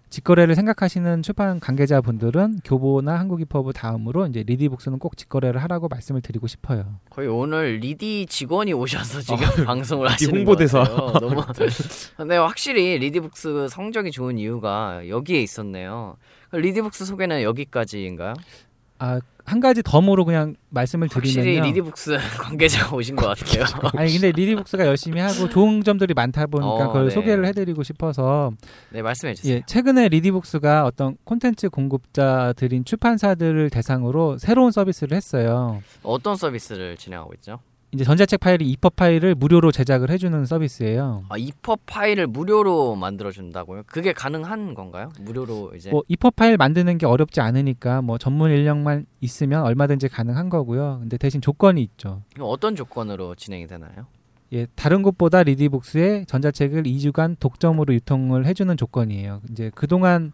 직거래를 생각하시는 출판 관계자분들은 교보나 한국이퍼브 다음으로 이제 리디북스는 꼭 직거래를 하라고 말씀을 드리고 싶어요. 거의 오늘 리디 직원이 오셔서 [LAUGHS] 지금 방송을 리디 하시는 홍보대사. 너무 근데 확실히 리디북스 성적이 좋은 이유가 여기에 있었네요. 리디북스 소개는 여기까지인가요? 아, 한 가지 덤으로 그냥 말씀을 확실히 드리면요. 리디북스 [LAUGHS] 관계자가 오신 것 같아요. [LAUGHS] 아니 근데 리디북스가 열심히 하고 좋은 점들이 많다 보니까 어, 그걸 네. 소개를 해드리고 싶어서 네 말씀해 주세요. 예, 최근에 리디북스가 어떤 콘텐츠 공급자들인 출판사들을 대상으로 새로운 서비스를 했어요. 어떤 서비스를 진행하고 있죠? 이제 전자책 파일이 EPUB 파일을 무료로 제작을 해주는 서비스예요. 아, EPUB 파일을 무료로 만들어 준다고요? 그게 가능한 건가요? 무료로 이제 뭐 EPUB 파일 만드는 게 어렵지 않으니까 뭐 전문 인력만 있으면 얼마든지 가능한 거고요. 근데 대신 조건이 있죠. 어떤 조건으로 진행이 되나요? 예, 다른 곳보다 리디북스에 전자책을 2주간 독점으로 유통을 해주는 조건이에요. 이제 그동안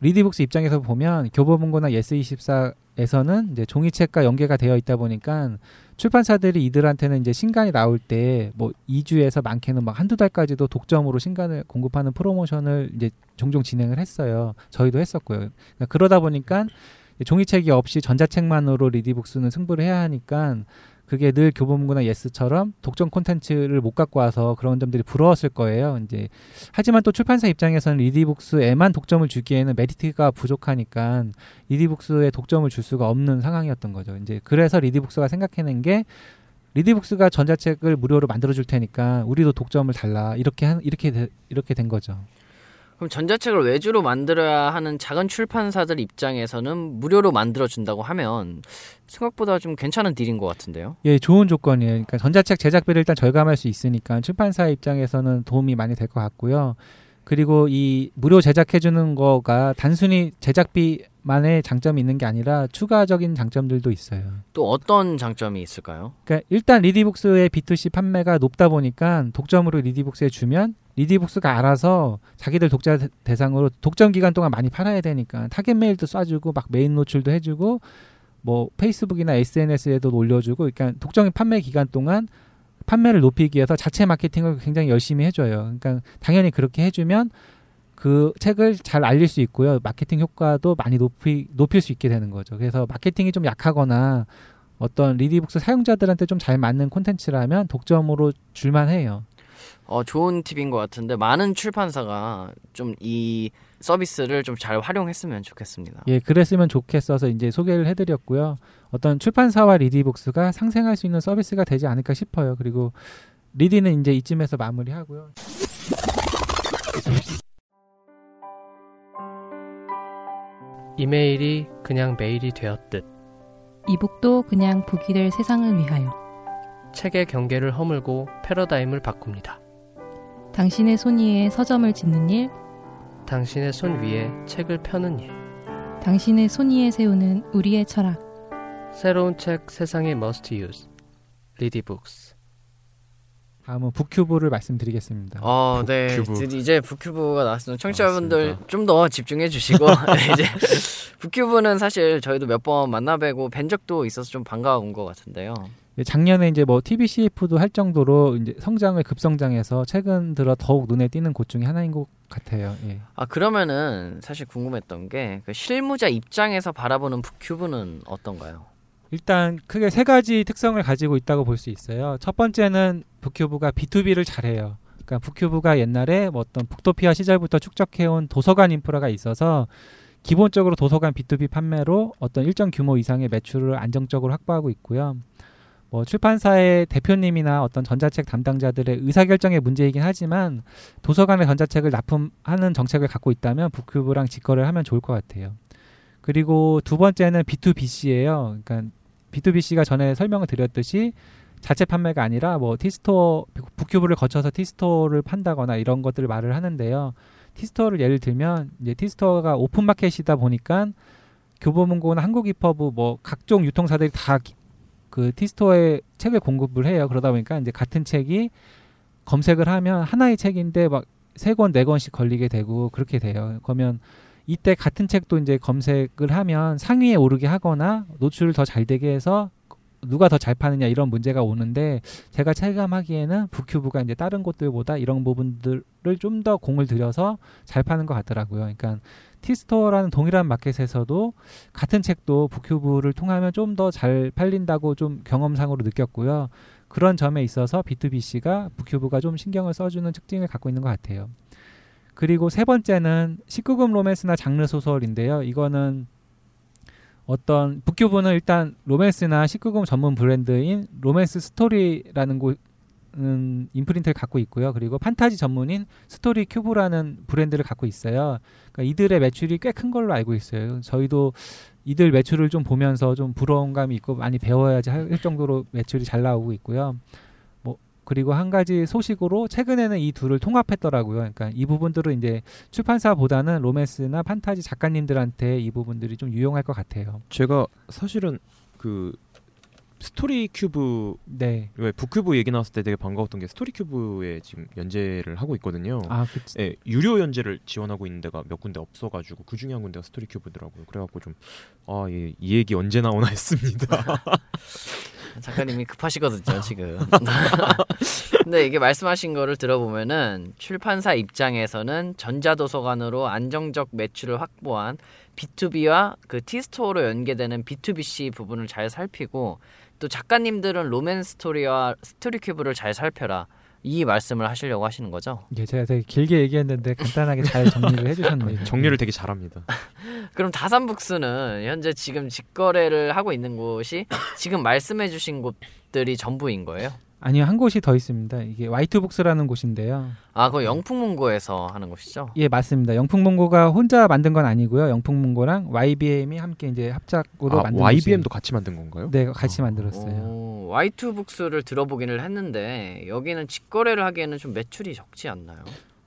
리디북스 입장에서 보면 교보문고나 예스24에서는 이제 종이책과 연계가 되어 있다 보니까 출판사들이 이들한테는 이제 신간이 나올 때 뭐 2주에서 많게는 막 한두 달까지도 독점으로 신간을 공급하는 프로모션을 이제 종종 진행을 했어요. 저희도 했었고요. 그러니까 그러다 보니까 종이책이 없이 전자책만으로 리디북스는 승부를 해야 하니까 그게 늘 교보문고나 예스처럼 독점 콘텐츠를 못 갖고 와서 그런 점들이 부러웠을 거예요. 이제 하지만 또 출판사 입장에서는 리디북스에만 독점을 주기에는 메리트가 부족하니까 리디북스에 독점을 줄 수가 없는 상황이었던 거죠. 이제 그래서 리디북스가 생각해낸 게 리디북스가 전자책을 무료로 만들어 줄 테니까 우리도 독점을 달라 이렇게 한, 이렇게 되- 이렇게 된 거죠. 그럼 전자책을 외주로 만들어야 하는 작은 출판사들 입장에서는 무료로 만들어 준다고 하면 생각보다 좀 괜찮은 deal인 것 같은데요. 예, 좋은 조건이에요. 그러니까 전자책 제작비를 일단 절감할 수 있으니까 출판사 입장에서는 도움이 많이 될 것 같고요. 그리고 이 무료 제작해 주는 거가 단순히 제작비 만의 장점이 있는 게 아니라 추가적인 장점들도 있어요. 또 어떤 장점이 있을까요? 그러니까 일단 리디북스의 B2C 판매가 높다 보니까 독점으로 리디북스에 주면 리디북스가 알아서 자기들 독자 대- 대상으로 독점 기간 동안 많이 팔아야 되니까 타겟 메일도 쏴주고 막 메인 노출도 해주고 뭐 페이스북이나 SNS에도 올려주고 그러니까 독점 판매 기간 동안 판매를 높이기 위해서 자체 마케팅을 굉장히 열심히 해줘요. 그러니까 당연히 그렇게 해주면 그 책을 잘 알릴 수 있고요. 마케팅 효과도 많이 높이 높일 수 있게 되는 거죠. 그래서 마케팅이 좀 약하거나 어떤 리디북스 사용자들한테 좀 잘 맞는 콘텐츠라면 독점으로 줄만 해요. 어, 좋은 팁인 것 같은데 많은 출판사가 좀 이 서비스를 좀 잘 활용했으면 좋겠습니다. 예, 그랬으면 좋겠어서 이제 소개를 해드렸고요. 어떤 출판사와 리디북스가 상생할 수 있는 서비스가 되지 않을까 싶어요. 그리고 리디는 이제 이쯤에서 마무리하고요. 이메일이 그냥 메일이 되었듯 이북도 그냥 북이 될 세상을 위하여 책의 경계를 허물고 패러다임을 바꿉니다. 당신의 손 위에 서점을 짓는 일, 당신의 손 위에 책을 펴는 일. 당신의 손 위에 세우는 우리의 철학. 새로운 책 세상의 must use. 리디북스. 다음은 북큐브를 말씀드리겠습니다. 어, 네. 북큐브. 드디어 이제 북큐브가 나왔습니다. 청취자분들. 좀 더 집중해 주시고 [LAUGHS] 네, 이제 북큐브는 사실 저희도 몇 번 만나뵈고 뵌 적도 있어서 좀 반가운 것 같은데요. 예, 작년에 이제 뭐 TBCF도 할 정도로 이제 성장을 급성장해서 최근 들어 더욱 눈에 띄는 곳 중에 하나인 것 같아요. 예. 아 그러면은 사실 궁금했던 게 그 실무자 입장에서 바라보는 북큐브는 어떤가요? 일단 크게 세 가지 특성을 가지고 있다고 볼 수 있어요. 첫 번째는 북큐브가 B2B를 잘해요. 그러니까 북큐브가 옛날에 뭐 어떤 북토피아 시절부터 축적해온 도서관 인프라가 있어서 기본적으로 도서관 B2B 판매로 어떤 일정 규모 이상의 매출을 안정적으로 확보하고 있고요. 뭐 출판사의 대표님이나 어떤 전자책 담당자들의 의사결정의 문제이긴 하지만 도서관에 전자책을 납품하는 정책을 갖고 있다면 북큐브랑 직거래를 하면 좋을 것 같아요. 그리고 두 번째는 B2BC예요. 그러니까 B2BC가 전에 설명을 드렸듯이 자체 판매가 아니라 뭐 티스토어 북큐브를 거쳐서 티스토어를 판다거나 이런 것들을 말을 하는데요. 티스토어를 예를 들면 이제 티스토어가 오픈 마켓이다 보니까 교보문고나 한국이퍼브 뭐 각종 유통사들이 다 그 티스토어에 책을 공급을 해요. 그러다 보니까 이제 같은 책이 검색을 하면 하나의 책인데 막 세 권 네 권씩 걸리게 되고 그렇게 돼요. 그러면 이때 같은 책도 이제 검색을 하면 상위에 오르게 하거나 노출을 더 잘 되게 해서 누가 더 잘 파느냐 이런 문제가 오는데 제가 체감하기에는 북큐브가 이제 다른 곳들보다 이런 부분들을 좀 더 공을 들여서 잘 파는 것 같더라고요. 그러니까 티스토어라는 동일한 마켓에서도 같은 책도 북큐브를 통하면 좀 더 잘 팔린다고 좀 경험상으로 느꼈고요. 그런 점에 있어서 B2BC가 북큐브가 좀 신경을 써주는 특징을 갖고 있는 것 같아요. 그리고 세 번째는 19금 로맨스나 장르 소설인데요. 이거는 어떤 북큐브는 일단 로맨스나 19금 전문 브랜드인 로맨스 스토리라는 곳은 imprint를 갖고 있고요. 그리고 판타지 전문인 스토리 큐브라는 브랜드를 갖고 있어요. 그러니까 이들의 매출이 꽤 큰 걸로 알고 있어요. 저희도 이들 매출을 좀 보면서 좀 부러운 감이 있고 많이 배워야지 할 정도로 매출이 잘 나오고 있고요. 뭐 그리고 한 가지 소식으로 최근에는 이 둘을 통합했더라고요. 그러니까 이 부분들은 이제 출판사보다는 로맨스나 판타지 작가님들한테 이 부분들이 좀 유용할 것 같아요. 제가 사실은 그 스토리 큐브 네. 왜 북큐브 얘기 나왔을 때 되게 반가웠던 게 스토리 큐브에 지금 연재를 하고 있거든요. 아, 그치. 예, 유료 연재를 지원하고 있는 데가 몇 군데 없어 가지고 그 중에 한 군데가 스토리 큐브더라고요. 그래 갖고 좀 아, 예, 이 얘기 언제 나오나 [LAUGHS] 했습니다. [LAUGHS] 작가님이 급하시거든요 [LAUGHS] 지금. 근데 이게 말씀하신 거를 들어보면은 출판사 입장에서는 전자도서관으로 안정적 매출을 확보한 B2B와 그 T스토어로 연계되는 B2BC 부분을 잘 살피고 또 작가님들은 로맨스토리와 스토리 큐브를 잘 살펴라. 이 말씀을 하시려고 하시는 거죠? 예, 제가 되게 길게 얘기했는데 간단하게 잘 정리를 [LAUGHS] 해주셨네요. 정리를 되게 잘합니다. [LAUGHS] 그럼 다산북스는 현재 지금 직거래를 하고 있는 곳이 지금 말씀해주신 곳들이 전부인 거예요? 아니요, 한 곳이 더 있습니다. 이게 와이트북스라는 곳인데요. 아, 그 영풍문고에서 하는 곳이죠? 예, 맞습니다. 영풍문고가 혼자 만든 건 아니고요. 영풍문고랑 YBM이 함께 이제 합작으로 아, 만든 YBM도 같이 만든 건가요? 네, 같이 어. 만들었어요. 오, 와이투북스를 들어보기는 했는데 여기는 직거래를 하기에는 좀 매출이 적지 않나요?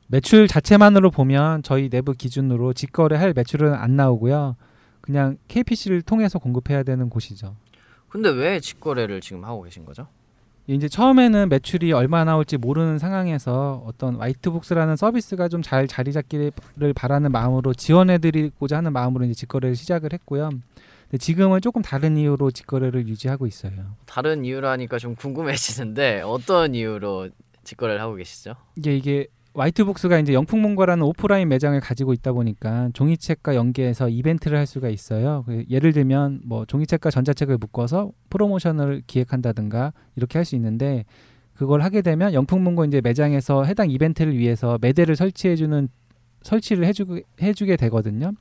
매출 자체만으로 보면 저희 내부 기준으로 직거래할 매출은 안 나오고요. 그냥 KPC를 통해서 공급해야 되는 곳이죠. 근데 왜 직거래를 지금 하고 계신 거죠? 이제 처음에는 매출이 얼마 나올지 모르는 상황에서 어떤 화이트북스라는 서비스가 좀 잘 자리 잡기를 바라는 마음으로 지원해드리고자 하는 마음으로 이제 직거래를 시작을 했고요. 근데 지금은 조금 다른 이유로 직거래를 유지하고 있어요. 다른 이유로 하니까 좀 궁금해지는데 어떤 이유로 직거래를 하고 계시죠? 이게 이게 화이트북스가 이제 영풍문고라는 오프라인 매장을 가지고 있다 보니까 종이책과 연계해서 이벤트를 할 수가 있어요. 그 예를 들면 뭐 종이책과 전자책을 묶어서 프로모션을 기획한다든가 이렇게 할 수 있는데 그걸 하게 되면 영풍문고 이제 매장에서 해당 이벤트를 위해서 매대를 설치해주는 설치를 해주게 해주게 되거든요.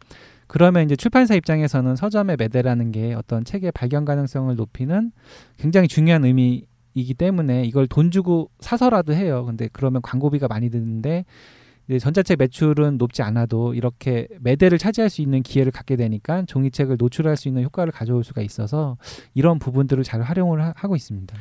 그러면 이제 출판사 입장에서는 서점의 매대라는 게 어떤 책의 발견 가능성을 높이는 굉장히 중요한 의미 이기 때문에 이걸 돈 주고 사서라도 해요. 근데 그러면 광고비가 많이 드는데 이제 전자책 매출은 높지 않아도 이렇게 매대를 차지할 수 있는 기회를 갖게 되니까 종이책을 노출할 수 있는 효과를 가져올 수가 있어서 이런 부분들을 잘 활용을 하, 고 있습니다.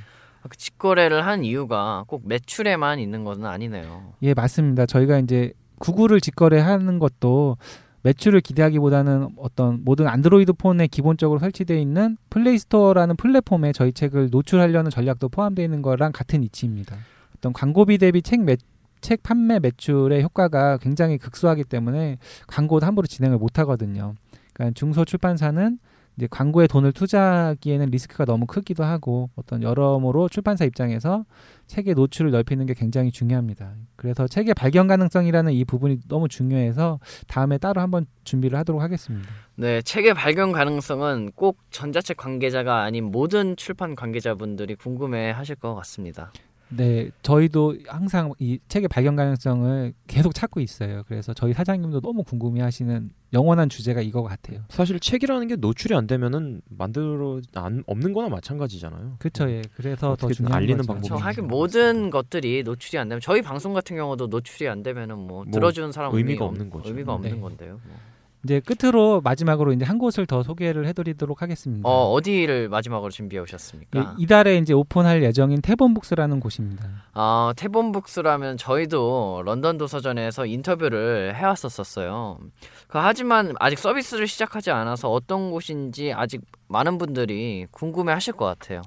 그 직거래를 한 이유가 꼭 매출에만 있는 것은 아니네요. 예, 맞습니다. 저희가 이제 구글을 직거래하는 것도 매출을 기대하기보다는 어떤 모든 안드로이드 폰에 기본적으로 설치되어 있는 플레이스토어라는 플랫폼에 저희 책을 노출하려는 전략도 포함되어 있는 거랑 같은 이치입니다. 어떤 광고비 대비 책 매, 책 판매 매출의 효과가 굉장히 극소하기 때문에 광고도 함부로 진행을 못 하거든요. 그러니까 중소 출판사는 이제 광고에 돈을 투자하기에는 리스크가 너무 크기도 하고 어떤 여러모로 출판사 입장에서 책의 노출을 넓히는 게 굉장히 중요합니다. 그래서 책의 발견 가능성이라는 이 부분이 너무 중요해서 다음에 따로 한번 준비를 하도록 하겠습니다. 네, 책의 발견 가능성은 꼭 전자책 관계자가 아닌 모든 출판 관계자분들이 궁금해 하실 것 같습니다. 네, 저희도 항상 이 책의 발견 가능성을 계속 찾고 있어요. 그래서 저희 사장님도 너무 궁금해하시는 영원한 주제가 이거 같아요. 사실 책이라는 게 노출이 안 되면은 만들어 안 없는 거나 마찬가지잖아요. 그렇죠, 예. 그래서 더 중요한 알리는 거죠. 방법이 저 음. 하긴 모든 것들이 노출이 안 되면 저희 방송 같은 경우도 노출이 안 되면은 뭐, 뭐 들어주는 사람 의미가 없- 없는 거죠. 의미가 없는 네. 건데요. 뭐. 이제 끝으로 마지막으로 이제 한 곳을 더 소개를 해드리도록 하겠습니다. 어 어디를 마지막으로 준비해 오셨습니까? 예, 이달에 이제 오픈할 예정인 태본북스라는 곳입니다. 아, 태본북스라면 저희도 런던 도서전에서 인터뷰를 해왔었었어요. 그, 하지만 아직 서비스를 시작하지 않아서 어떤 곳인지 아직 많은 분들이 궁금해 하실 것 같아요.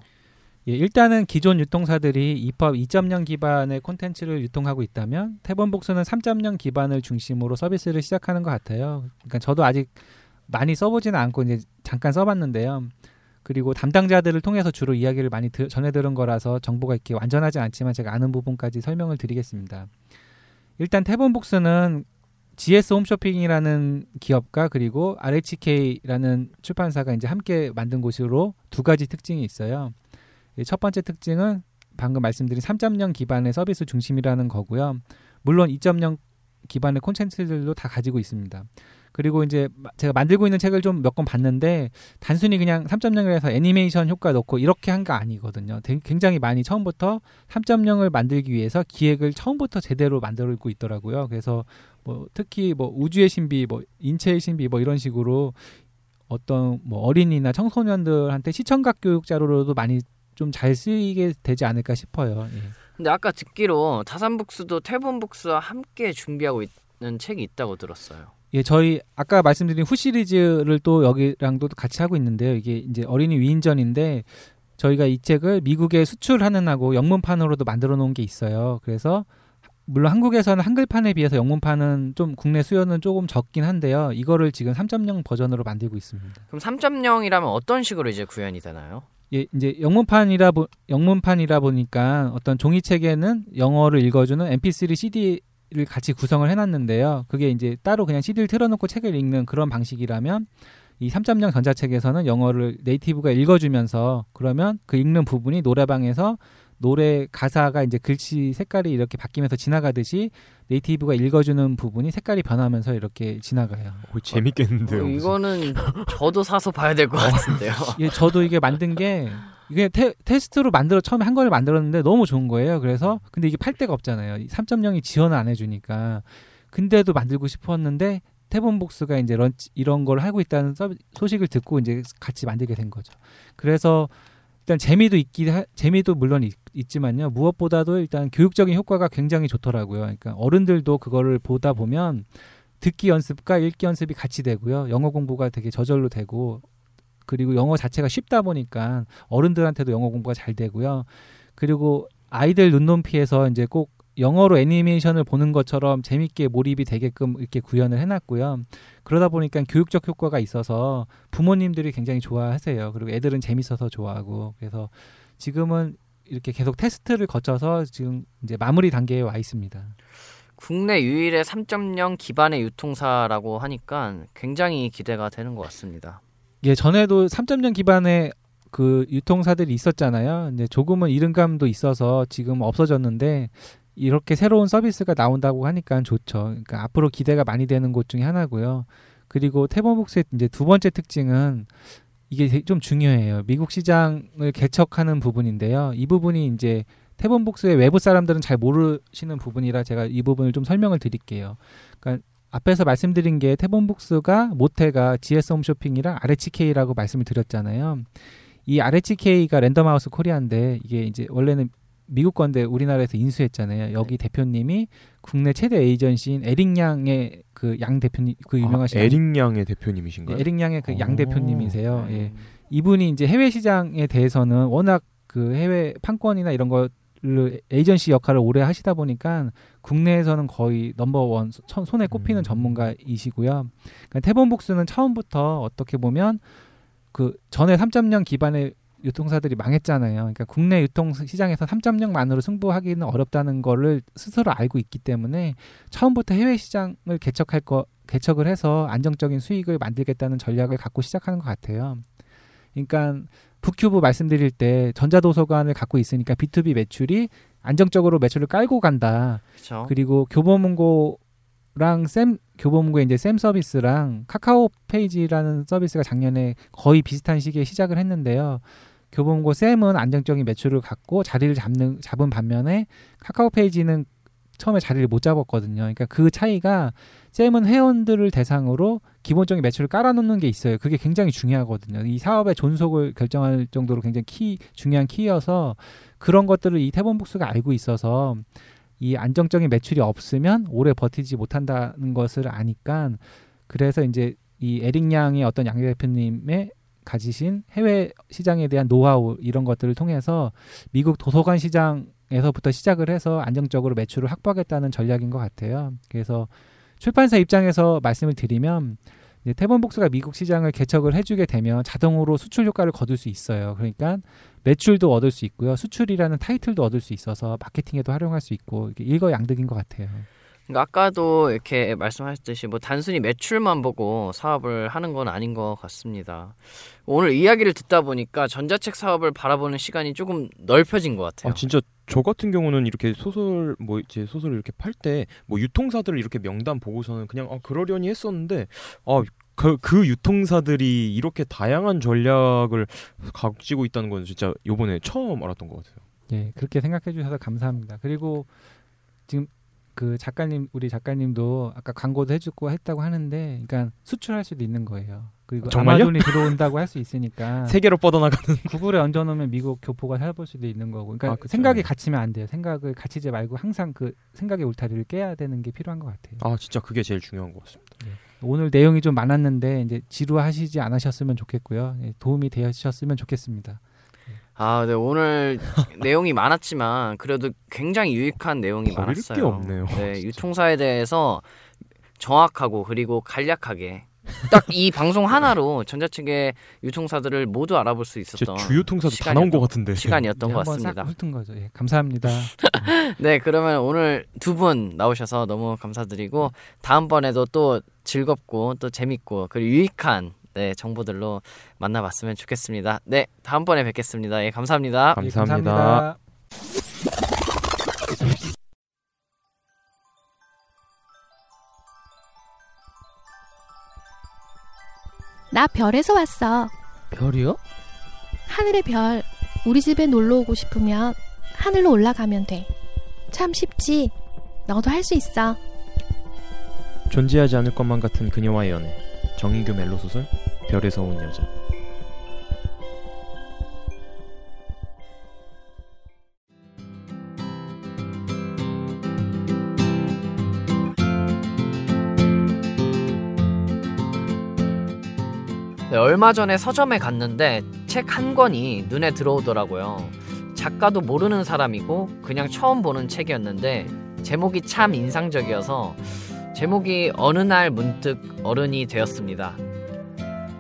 예, 일단은 기존 유통사들이 입법 2.0 기반의 콘텐츠를 유통하고 있다면 태본북스는 3.0 기반을 중심으로 서비스를 시작하는 것 같아요. 그러니까 저도 아직 많이 써보지는 않고 이제 잠깐 써봤는데요. 그리고 담당자들을 통해서 주로 이야기를 많이 드- 전해 들은 거라서 정보가 이렇게 완전하지 않지만 제가 아는 부분까지 설명을 드리겠습니다. 일단 태본북스는 GS 홈쇼핑이라는 기업과 그리고 RHK라는 출판사가 이제 함께 만든 곳으로 두 가지 특징이 있어요. 이첫 번째 특징은 방금 말씀드린 3.0 기반의 서비스 중심이라는 거고요. 물론 2.0 기반의 콘텐츠들도 다 가지고 있습니다. 그리고 이제 마- 제가 만들고 있는 책을 좀 몇 권 봤는데 단순히 그냥 3.0이라서 애니메이션 효과 넣고 이렇게 한 거 아니거든요. 되- 굉장히 많이 처음부터 3.0을 만들기 위해서 기획을 처음부터 제대로 만들고 있더라고요. 그래서 뭐 특히 뭐 우주의 신비, 뭐 인체의 신비 뭐 이런 식으로 어떤 뭐 어린이나 청소년들한테 시청각 교육 자료로도 많이 좀 잘 쓰이게 되지 않을까 싶어요. 예. 근데 아까 듣기로 다산북스도 태본북스와 함께 준비하고 있는 책이 있다고 들었어요. 예, 저희 아까 말씀드린 후 시리즈를 또 여기랑도 같이 하고 있는데요. 이게 이제 어린이 위인전인데 저희가 이 책을 미국에 수출하는 하고 영문판으로도 만들어 놓은 게 있어요. 그래서 물론 한국에서는 한글판에 비해서 영문판은 좀 국내 수요는 조금 적긴 한데요. 이거를 지금 3.0 버전으로 만들고 있습니다. 그럼 3.0이라면 어떤 식으로 이제 구현이 되나요? 예, 이제 영문판이라 보, 영문판이라 보니까 어떤 종이책에는 영어를 읽어주는 MP3 CD를 같이 구성을 해놨는데요. 그게 이제 따로 그냥 CD를 틀어놓고 책을 읽는 그런 방식이라면 이 3.0 전자책에서는 영어를 네이티브가 읽어주면서 그러면 그 읽는 부분이 노래방에서 노래 가사가 이제 글씨 색깔이 이렇게 바뀌면서 지나가듯이 네이티브가 읽어주는 부분이 색깔이 변하면서 이렇게 지나가요. 오, 재밌겠는데요. 어. 이거는 저도 사서 봐야 될 것 같은데요. [LAUGHS] 예, 저도 이게 만든 게 이게 테, 테스트로 만들어 처음에 한걸 만들었는데 너무 좋은 거예요. 그래서 근데 이게 팔 데가 없잖아요. 3.0이 지원을 안 해주니까 근데도 만들고 싶었는데 태본복스가 이제 런치 이런 걸 하고 있다는 소식을 듣고 이제 같이 만들게 된 거죠. 그래서 일단 재미도 있기 하- 재미도 물론 있, 있지만요. 무엇보다도 일단 교육적인 효과가 굉장히 좋더라고요. 그러니까 어른들도 그거를 보다 보면 듣기 연습과 읽기 연습이 같이 되고요. 영어 공부가 되게 저절로 되고 그리고 영어 자체가 쉽다 보니까 어른들한테도 영어 공부가 잘 되고요. 그리고 아이들 눈높이에서 이제 꼭 영어로 애니메이션을 보는 것처럼 재밌게 몰입이 되게끔 이렇게 구현을 해놨고요. 그러다 보니까 교육적 효과가 있어서 부모님들이 굉장히 좋아하세요. 그리고 애들은 재밌어서 좋아하고 그래서 지금은 이렇게 계속 테스트를 거쳐서 지금 이제 마무리 단계에 와 있습니다. 국내 유일의 3.0 기반의 유통사라고 하니까 굉장히 기대가 되는 것 같습니다. 예, 전에도 3.0 기반의 그 유통사들이 있었잖아요. 이제 조금은 이른감도 있어서 지금 없어졌는데 이렇게 새로운 서비스가 나온다고 하니까 좋죠. 그러니까 앞으로 기대가 많이 되는 곳 중에 하나고요. 그리고 태범북스의 이제 두 번째 특징은 이게 좀 중요해요. 미국 시장을 개척하는 부분인데요. 이 부분이 이제 태범북스의 외부 사람들은 잘 모르시는 부분이라 제가 이 부분을 좀 설명을 드릴게요. 그러니까 앞에서 말씀드린 게 태본북스가 모태가 GS 홈 쇼핑이랑 RHK라고 말씀을 드렸잖아요. 이 RHK가 랜덤하우스 코리아인데 이게 이제 원래는 미국 건데 우리나라에서 인수했잖아요. 여기 대표님이 국내 최대 에이전시인 에릭 양의 그 양 대표님 그 유명하신 아, 에릭 양의 대표님이신가요? 네, 에릭 양의 그양 오. 대표님이세요. 네. 예. 이분이 이제 해외 시장에 대해서는 워낙 그 해외 판권이나 이런 거를 에이전시 역할을 오래 하시다 보니까 국내에서는 거의 넘버원 손- 손에 꼽히는 음. 전문가이시고요. 그러니까 태본북스는 처음부터 어떻게 보면 그 전에 3.0 기반의 유통사들이 망했잖아요. 그러니까 국내 유통 시장에서 3.0만으로 승부하기는 어렵다는 거를 스스로 알고 있기 때문에 처음부터 해외 시장을 개척할 거 개척을 해서 안정적인 수익을 만들겠다는 전략을 갖고 시작하는 것 같아요. 그러니까 북큐브 말씀드릴 때 전자도서관을 갖고 있으니까 B2B 매출이 안정적으로 매출을 깔고 간다. 그렇죠. 그리고 교보문고랑 샘 교보문고의 이제 샘 서비스랑 카카오 페이지라는 서비스가 작년에 거의 비슷한 시기에 시작을 했는데요. 교보문고 샘은 안정적인 매출을 갖고 자리를 잡는 잡은 반면에 카카오 페이지는 처음에 자리를 못 잡았거든요. 그러니까 그 차이가 샘은 회원들을 대상으로 기본적인 매출을 깔아놓는 게 있어요. 그게 굉장히 중요하거든요. 이 사업의 존속을 결정할 정도로 굉장히 키 중요한 key여서 그런 것들을 이 태본북스가 알고 있어서 이 안정적인 매출이 없으면 오래 버티지 못한다는 것을 아니까 그래서 이제 이 에릭 양의 어떤 양 대표님의 가지신 해외 시장에 대한 노하우 이런 것들을 통해서 미국 도서관 시장에서부터 시작을 해서 안정적으로 매출을 확보하겠다는 전략인 것 같아요. 그래서 출판사 입장에서 말씀을 드리면 태본복스가 미국 시장을 개척을 해주게 되면 자동으로 수출 효과를 거둘 수 있어요. 그러니까 매출도 얻을 수 있고요. 수출이라는 타이틀도 얻을 수 있어서 마케팅에도 활용할 수 있고 일거양득인 것 같아요. 그러니까 아까도 이렇게 말씀하셨듯이 뭐 단순히 매출만 보고 사업을 하는 건 아닌 것 같습니다. 오늘 이야기를 듣다 보니까 전자책 사업을 바라보는 시간이 조금 넓혀진 것 같아요. 아 진짜 저 같은 경우는 이렇게 소설 뭐 이제 소설을 이렇게 팔 때 뭐 유통사들을 이렇게 명단 보고서는 그냥 아 그러려니 했었는데 아 그 그 유통사들이 이렇게 다양한 전략을 가지고 있다는 건 진짜 요번에 처음 알았던 것 같아요. 예, 그렇게 생각해 주셔서 감사합니다. 그리고 지금 그 작가님 우리 작가님도 아까 광고도 해주고 했다고 하는데, 그러니까 수출할 수도 있는 거예요. 그리고 정말요? 아마존이 들어온다고 할 수 있으니까 [LAUGHS] 세계로 뻗어나가는 구글에 얹어놓으면 미국 교포가 살볼 수도 있는 거고. 그러니까 아. 생각이 갇히면 안 돼요. 생각을 갇히지 말고 항상 그 생각의 울타리를 깨야 되는 게 필요한 것 같아요. 아 진짜 그게 제일 중요한 것 같습니다. 오늘 내용이 좀 많았는데 이제 지루하시지 않으셨으면 좋겠고요. 예, 도움이 되셨으면 좋겠습니다. 아, 네 오늘 내용이 많았지만 그래도 굉장히 유익한 내용이 많았어요. 게 없네요, 네. [LAUGHS] 유통사에 대해서 정확하고 그리고 간략하게 딱 이 방송 하나로 전자책의 유통사들을 모두 알아볼 수 있었던 주요 통사도 다 나온 것 같은데. 시간이었던 예, 것싹 같습니다. 훑은 거죠. 예, 감사합니다. [LAUGHS] 네, 그러면 오늘 두 분 나오셔서 너무 감사드리고 다음번에도 또 즐겁고 또 재밌고 그리고 유익한 네, 정보들로 만나봤으면 좋겠습니다. 네, 다음번에 뵙겠습니다. 예, 감사합니다. 예, 감사합니다. 나 별에서 왔어. 별이요? 하늘의 별. 우리 집에 놀러 오고 싶으면 하늘로 올라가면 돼. 참 쉽지. 너도 할 수 있어. 존재하지 않을 것만 같은 그녀와의 연애. 정인규 멜로 소설 별에서 온 여자. 네, 얼마 전에 서점에 갔는데 책 한 권이 눈에 들어오더라고요. 작가도 모르는 사람이고 그냥 처음 보는 책이었는데 제목이 참 인상적이어서 제목이 어느 날 문득 어른이 되었습니다.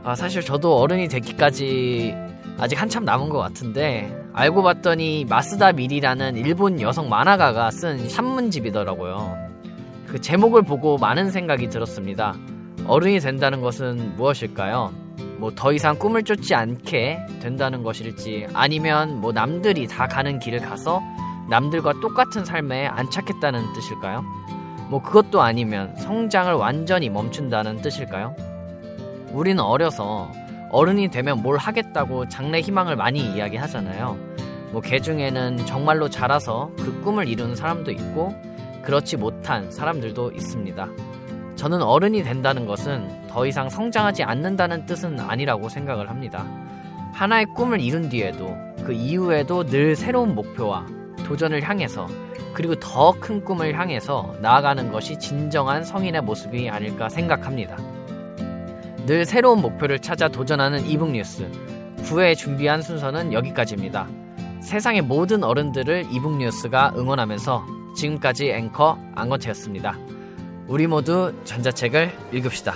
아, 사실 저도 어른이 되기까지 아직 한참 남은 것 같은데 알고 봤더니 마스다 미리라는 일본 여성 만화가가 쓴 산문집이더라고요. 그 제목을 보고 많은 생각이 들었습니다. 어른이 된다는 것은 무엇일까요? 뭐 더 이상 꿈을 쫓지 않게 된다는 것일지 아니면 뭐 남들이 다 가는 길을 가서 남들과 똑같은 삶에 안착했다는 뜻일까요? 뭐 그것도 아니면 성장을 완전히 멈춘다는 뜻일까요? 우리는 어려서 어른이 되면 뭘 하겠다고 장래 희망을 많이 이야기하잖아요. 뭐 개 중에는 정말로 자라서 그 꿈을 이루는 사람도 있고 그렇지 못한 사람들도 있습니다. 저는 어른이 된다는 것은 더 이상 성장하지 않는다는 뜻은 아니라고 생각을 합니다. 하나의 꿈을 이룬 뒤에도 그 이후에도 늘 새로운 목표와 도전을 향해서 그리고 더 큰 꿈을 향해서 나아가는 것이 진정한 성인의 모습이 아닐까 생각합니다. 늘 새로운 목표를 찾아 도전하는 이북 뉴스 9회 준비한 순서는 여기까지입니다. 세상의 모든 어른들을 이북 뉴스가 응원하면서 지금까지 앵커 안건태였습니다. 우리 모두 전자책을 읽읍시다.